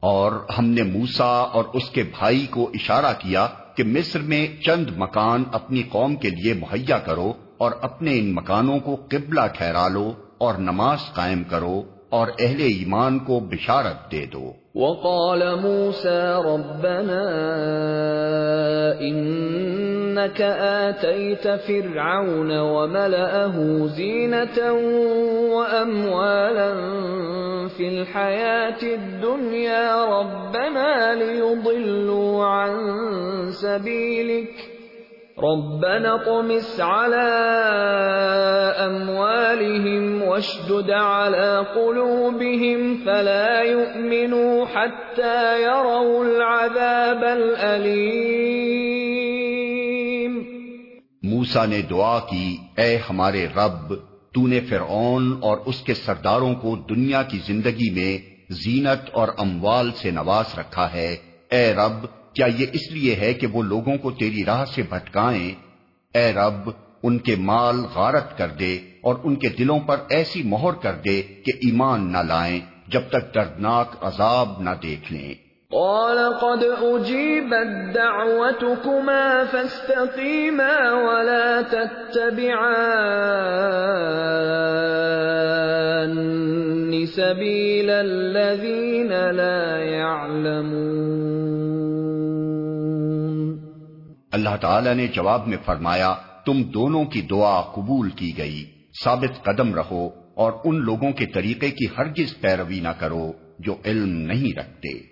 اور ہم نے موسا اور اس کے بھائی کو اشارہ کیا کہ مصر میں چند مکان اپنی قوم کے لیے مہیا کرو اور اپنے ان مکانوں کو قبلہ ٹھہرا لو اور نماز قائم کرو اور اہل ایمان کو بشارت دے دو۔ وقال موسى ربنا إنك آتيت فرعون وملأه زينة وأموالا في الحياة الدنيا ربنا ليضلوا عن سبيلك ربنا طمس على اموالهم واشدد على قلوبهم فلا يؤمنوا حتى يروا العذاب الالم موسا نے دعا کی، اے ہمارے رب، تو نے فرعون اور اس کے سرداروں کو دنیا کی زندگی میں زینت اور اموال سے نواز رکھا ہے۔ اے رب، کیا یہ اس لیے ہے کہ وہ لوگوں کو تیری راہ سے بھٹکائیں؟ اے رب، ان کے مال غارت کر دے اور ان کے دلوں پر ایسی مہر کر دے کہ ایمان نہ لائیں، جب تک دردناک عذاب نہ دیکھ لیں۔ قال قد اجيبت دعوتكما فاستقيما ولا تتبعان سبيل الذين لا يعلمون۔ اللہ تعالی نے جواب میں فرمایا، تم دونوں کی دعا قبول کی گئی، ثابت قدم رہو اور ان لوگوں کے طریقے کی ہرگز پیروی نہ کرو جو علم نہیں رکھتے۔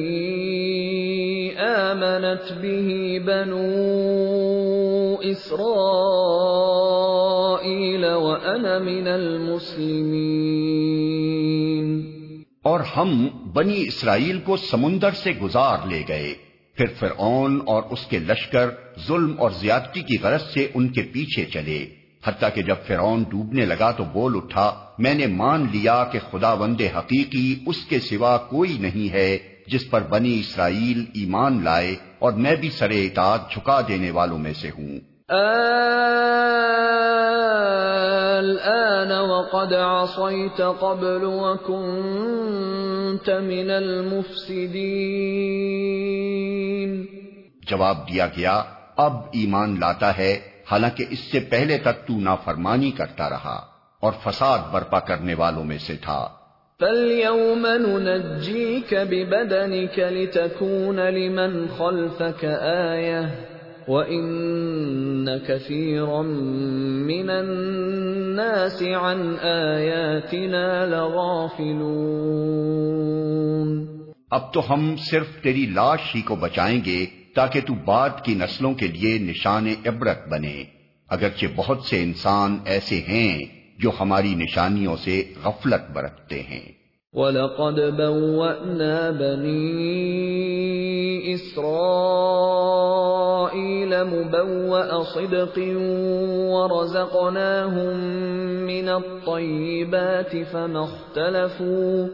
آمنت به بنو إسرائيل وأنا من المسلمين. اور ہم بنی اسرائیل کو سمندر سے گزار لے گئے، پھر فرعون اور اس کے لشکر ظلم اور زیادتی کی غرض سے ان کے پیچھے چلے، حتیٰ کہ جب فرعون ڈوبنے لگا تو بول اٹھا، میں نے مان لیا کہ خدا وند حقیقی اس کے سوا کوئی نہیں ہے جس پر بنی اسرائیل ایمان لائے اور میں بھی سرے اطاعت جھکا دینے والوں میں سے ہوں۔ الآن وقد عصيت قبل وكنت من المفسدين۔ جواب دیا گیا اب ایمان لاتا ہے حالانکہ اس سے پہلے تک تو نافرمانی کرتا رہا اور فساد برپا کرنے والوں میں سے تھا۔ فَالْيَوْمَ نُنَجِّيكَ بِبَدَنِكَ لِتَكُونَ لِمَنْ خَلْفَكَ آيَةً وَإِنَّ كَثِيرًا مِّنَ النَّاسِ عَنْ آيَاتِنَا لَغَافِلُونَ اب تو ہم صرف تیری لاش ہی کو بچائیں گے تاکہ تو بعد کی نسلوں کے لیے نشان عبرت بنے۔ اگرچہ بہت سے انسان ایسے ہیں جو ہماری نشانیوں سے غفلت برتتے ہیں۔ وَلَقَدْ بَوَّأْنَا بَنِي إِسْرَائِيلَ مُبَوَّأَ صِدْقٍ وَرَزَقْنَاهُمْ مِنَ الطَّيِّبَاتِ فَمَا اخْتَلَفُوا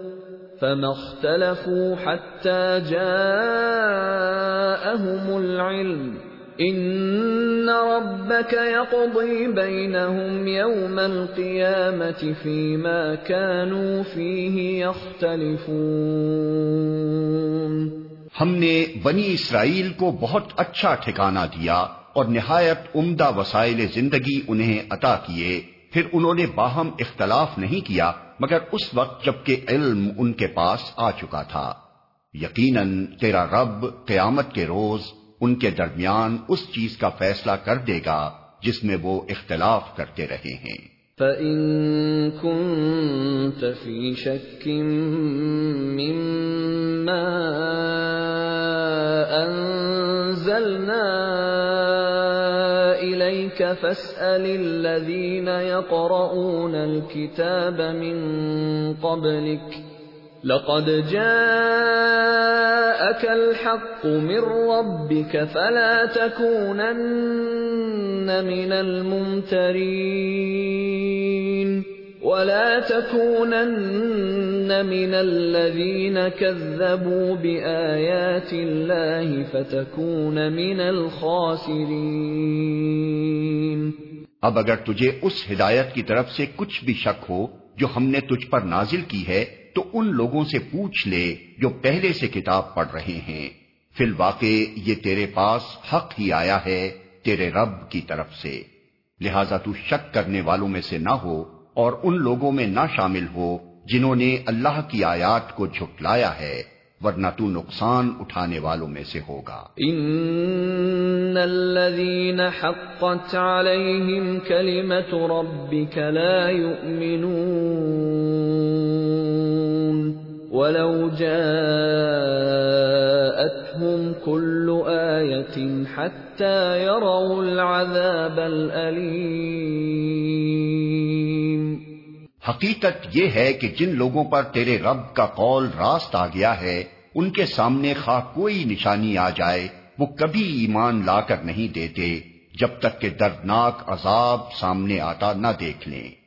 فَمَا اخْتَلَفُوا حَتَّى جَاءَهُمُ الْعِلْمُ۔ ان ربك يقضي بينهم يوم القيامه فيما كانوا فيه يختلفون ہم نے بنی اسرائیل کو بہت اچھا ٹھکانہ دیا اور نہایت عمدہ وسائل زندگی انہیں عطا کیے۔ پھر انہوں نے باہم اختلاف نہیں کیا، مگر اس وقت جبکہ علم ان کے پاس آ چکا تھا۔ یقیناً تیرا رب قیامت کے روز ان کے درمیان اس چیز کا فیصلہ کر دے گا جس میں وہ اختلاف کرتے رہے ہیں۔ فَإِن كُنتَ فِي شَكٍّ مِّمَّا أَنزَلْنَا إِلَيْكَ فَاسْأَلِ الَّذِينَ يَقْرَؤُونَ الْكِتَابَ مِن قَبْلِكَ لقد جاءك الحق من ربك فلا تكونن من الممترين ولا تكونن من الذين كذبوا بآيات الله فتكون من الخاسرين. اب اگر تجھے اس ہدایت کی طرف سے کچھ بھی شک ہو جو ہم نے تجھ پر نازل کی ہے تو ان لوگوں سے پوچھ لے جو پہلے سے کتاب پڑھ رہے ہیں۔ فی الواقع یہ تیرے پاس حق ہی آیا ہے تیرے رب کی طرف سے۔ لہذا تو شک کرنے والوں میں سے نہ ہو اور ان لوگوں میں نہ شامل ہو جنہوں نے اللہ کی آیات کو جھٹلایا ہے، ورنہ تو نقصان اٹھانے والوں میں سے ہوگا۔ ان الذين حقت عليهم كلمه ربك لا يؤمنون ولو جاءتهم كل ايه حتى يروا العذاب الالم حقیقت یہ ہے کہ جن لوگوں پر تیرے رب کا قول راست آ گیا ہے، ان کے سامنے خواہ کوئی نشانی آ جائے، وہ کبھی ایمان لا کر نہیں دیتے، جب تک کہ دردناک عذاب سامنے آتا نہ دیکھ لیں۔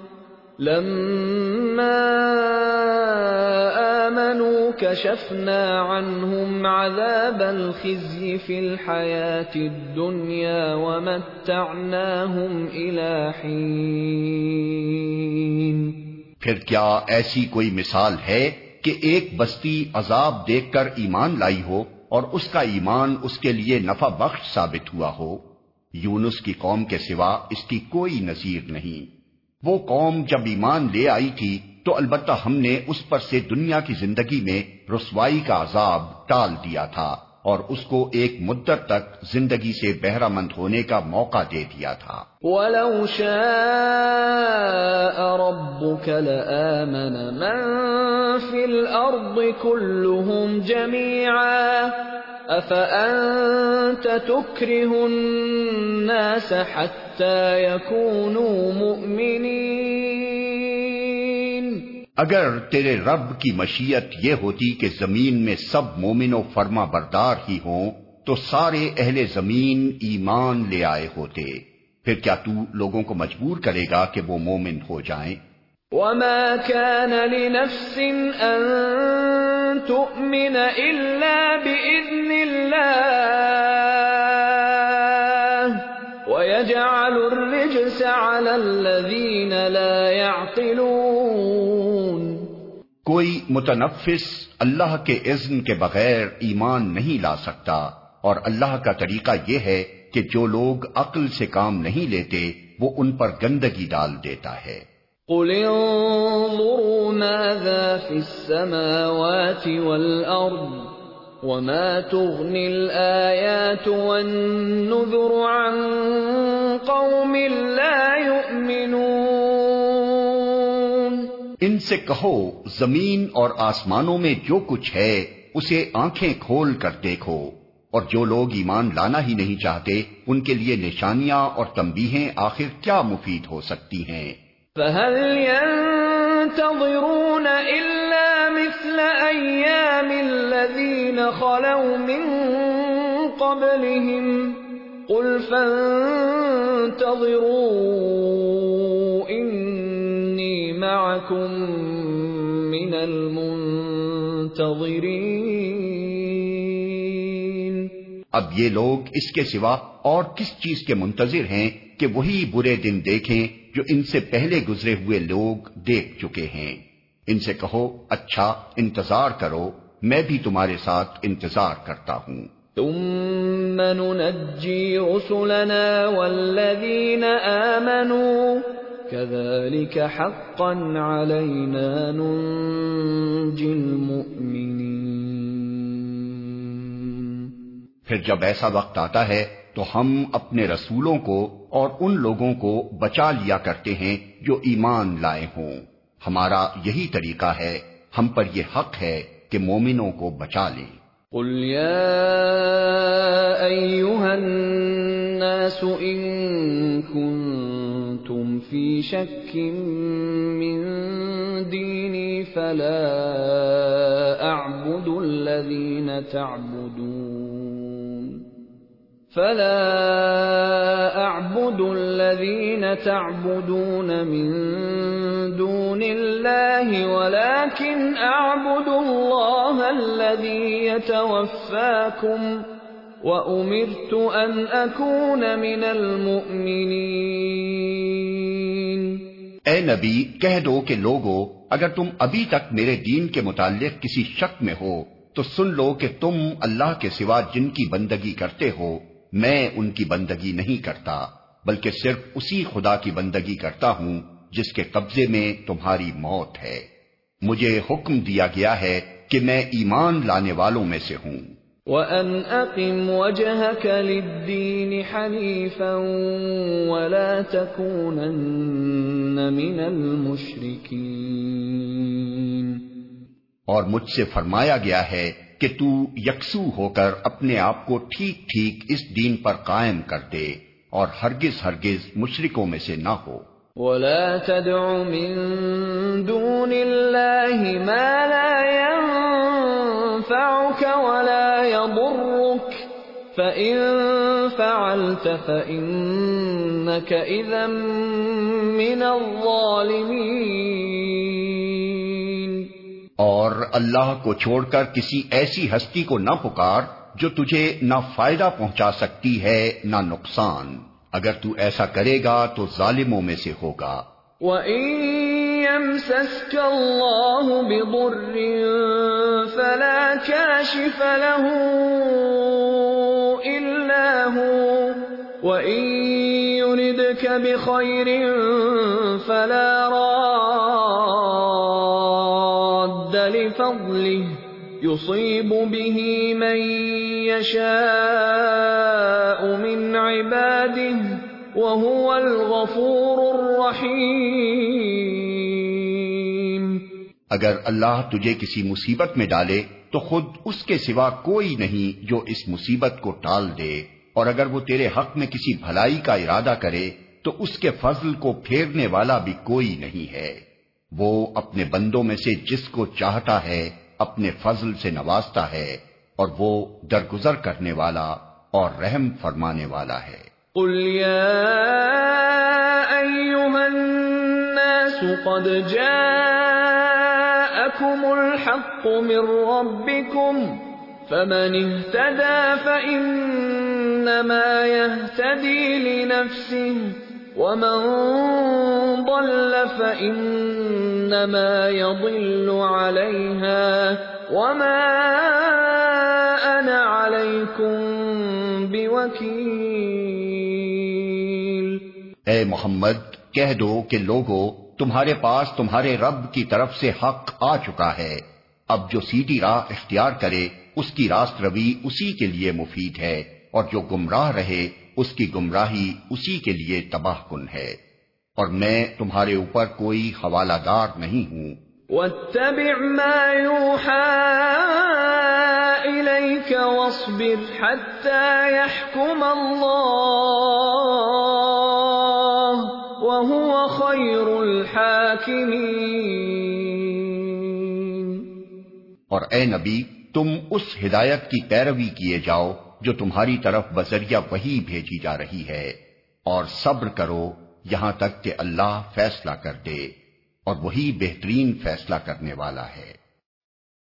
لما آمنوا كشفنا عنهم عذاب الخزي في الحياة الدنيا ومتعناهم إلى حين۔ پھر کیا ایسی کوئی مثال ہے کہ ایک بستی عذاب دیکھ کر ایمان لائی ہو اور اس کا ایمان اس کے لیے نفع بخش ثابت ہوا ہو؟ یونس کی قوم کے سوا اس کی کوئی نظیر نہیں۔ وہ قوم جب ایمان لے آئی تھی تو البتہ ہم نے اس پر سے دنیا کی زندگی میں رسوائی کا عذاب ٹال دیا تھا اور اس کو ایک مدت تک زندگی سے بہرہ مند ہونے کا موقع دے دیا تھا۔ وَلَوْ شَاءَ رَبُّكَ لَآمَنَ مَن فِي الْأَرْضِ كُلُّهُمْ جَمِيعًا افانت تكره الناس حتى يكونوا مؤمنين؟ اگر تیرے رب کی مشیت یہ ہوتی کہ زمین میں سب مومن و فرما بردار ہی ہوں تو سارے اہل زمین ایمان لے آئے ہوتے۔ پھر کیا تو لوگوں کو مجبور کرے گا کہ وہ مومن ہو جائیں؟ وما كان لنفس ان تؤمن الا باذن الله ويجعل الرجس على الذين لا يعقلون. کوئی متنفس اللہ کے اذن کے بغیر ایمان نہیں لا سکتا اور اللہ کا طریقہ یہ ہے کہ جو لوگ عقل سے کام نہیں لیتے وہ ان پر گندگی ڈال دیتا ہے۔ قل انظروا ماذا في السماوات والأرض وما تغني الآيات والنذر عن قوم لا يؤمنون ان سے کہو، زمین اور آسمانوں میں جو کچھ ہے، اسے آنکھیں کھول کر دیکھو۔ اور جو لوگ ایمان لانا ہی نہیں چاہتے، ان کے لیے نشانیاں اور تمبیہیں آخر کیا مفید ہو سکتی ہیں؟ فهل ينتظرون إلا مثل أيام الذين خلوا من قبلهم؟ قل فانتظروا إني معكم من المنتظرين. اب یہ لوگ اس کے سوا اور کس چیز کے منتظر ہیں؟ کہ وہی برے دن دیکھیں جو ان سے پہلے گزرے ہوئے لوگ دیکھ چکے ہیں۔ ان سے کہو اچھا انتظار کرو میں بھی تمہارے ساتھ انتظار کرتا ہوں۔ ثم ننجي رسلنا والذين آمنوا كذلك حقا علينا ننجي المؤمنين۔ پھر جب ایسا وقت آتا ہے تو ہم اپنے رسولوں کو اور ان لوگوں کو بچا لیا کرتے ہیں جو ایمان لائے ہوں۔ ہمارا یہی طریقہ ہے۔ ہم پر یہ حق ہے کہ مومنوں کو بچا لیں۔ قل يا أيها الناس إن كنتم في شك من ديني فلا أعبد الذين تعبدون فلا أعبد الذين تعبدون من دون الله ولكن أعبد الله الذي يتوفاكم وأمرت أن أكون من المؤمنين۔ اے نبی، کہہ دو کہ لوگو، اگر تم ابھی تک میرے دین کے متعلق کسی شک میں ہو، تو سن لو کہ تم اللہ کے سوا جن کی بندگی کرتے ہو۔ میں ان کی بندگی نہیں کرتا بلکہ صرف اسی خدا کی بندگی کرتا ہوں جس کے قبضے میں تمہاری موت ہے۔ مجھے حکم دیا گیا ہے کہ میں ایمان لانے والوں میں سے ہوں۔ وَأَنْ أَقِمْ وَجْهَكَ لِلدِّينِ حَنِيفًا وَلَا تَكُونَنَّ مِنَ الْمُشْرِكِينَ۔ اور مجھ سے فرمایا گیا ہے کہ تو یکسو ہو کر اپنے آپ کو ٹھیک ٹھیک اس دین پر قائم کر دے اور ہرگز ہرگز مشرکوں میں سے نہ ہو۔ ولا تدع من دون الله ما لا ينفعك ولا يضرك فإن فعلت فإنك إذا من الظالمين اور اللہ کو چھوڑ کر کسی ایسی ہستی کو نہ پکار جو تجھے نہ فائدہ پہنچا سکتی ہے، نہ نقصان۔ اگر تو ایسا کرے گا تو ظالموں میں سے ہوگا۔ وَإِن يَمْسَسْكَ اللَّهُ بِضُرٍّ فَلَا كَاشِفَ لَهُ إِلَّا هُوَ وَإِن يُرِدْكَ بِخَيْرٍ فَلَا رَادَّ لِفَضْلِهِ يُصِيبُ بِهِ مَن يَشَاءُ مِنْ عِبَادِهِ وَهُوَ الْغَفُورُ الرَّحِيمُ. اگر اللہ تجھے کسی مصیبت میں ڈالے تو خود اس کے سوا کوئی نہیں جو اس مصیبت کو ٹال دے، اور اگر وہ تیرے حق میں کسی بھلائی کا ارادہ کرے تو اس کے فضل کو پھیرنے والا بھی کوئی نہیں ہے۔ وہ اپنے بندوں میں سے جس کو چاہتا ہے اپنے فضل سے نوازتا ہے اور وہ درگزر کرنے والا اور رحم فرمانے والا ہے۔ قل يا أيها الناس قد جاءكم الحق من ربكم فمن اهتدى فإنما يهتدي لنفسه۔ ومن ضل فإنما يضل عليها وما أنا عليكم بوكيل اے محمد، کہہ دو کہ لوگو، تمہارے پاس تمہارے رب کی طرف سے حق آ چکا ہے۔ اب جو سیدھی راہ اختیار کرے، اس کی راست روی اسی کے لیے مفید ہے اور جو گمراہ رہے اس کی گمراہی اسی کے لیے تباہ کن ہے اور میں تمہارے اوپر کوئی حوالہ دار نہیں ہوں۔ واتبع ما يوحى إليك واصبر حتى يحكم الله وهو خير الحاكمين۔ اور اے نبی تم اس ہدایت کی پیروی کیے جاؤ جو تمہاری طرف بذریعہ وہی بھیجی جا رہی ہے، اور صبر کرو یہاں تک کہ اللہ فیصلہ کر دے، اور وہی بہترین فیصلہ کرنے والا ہے۔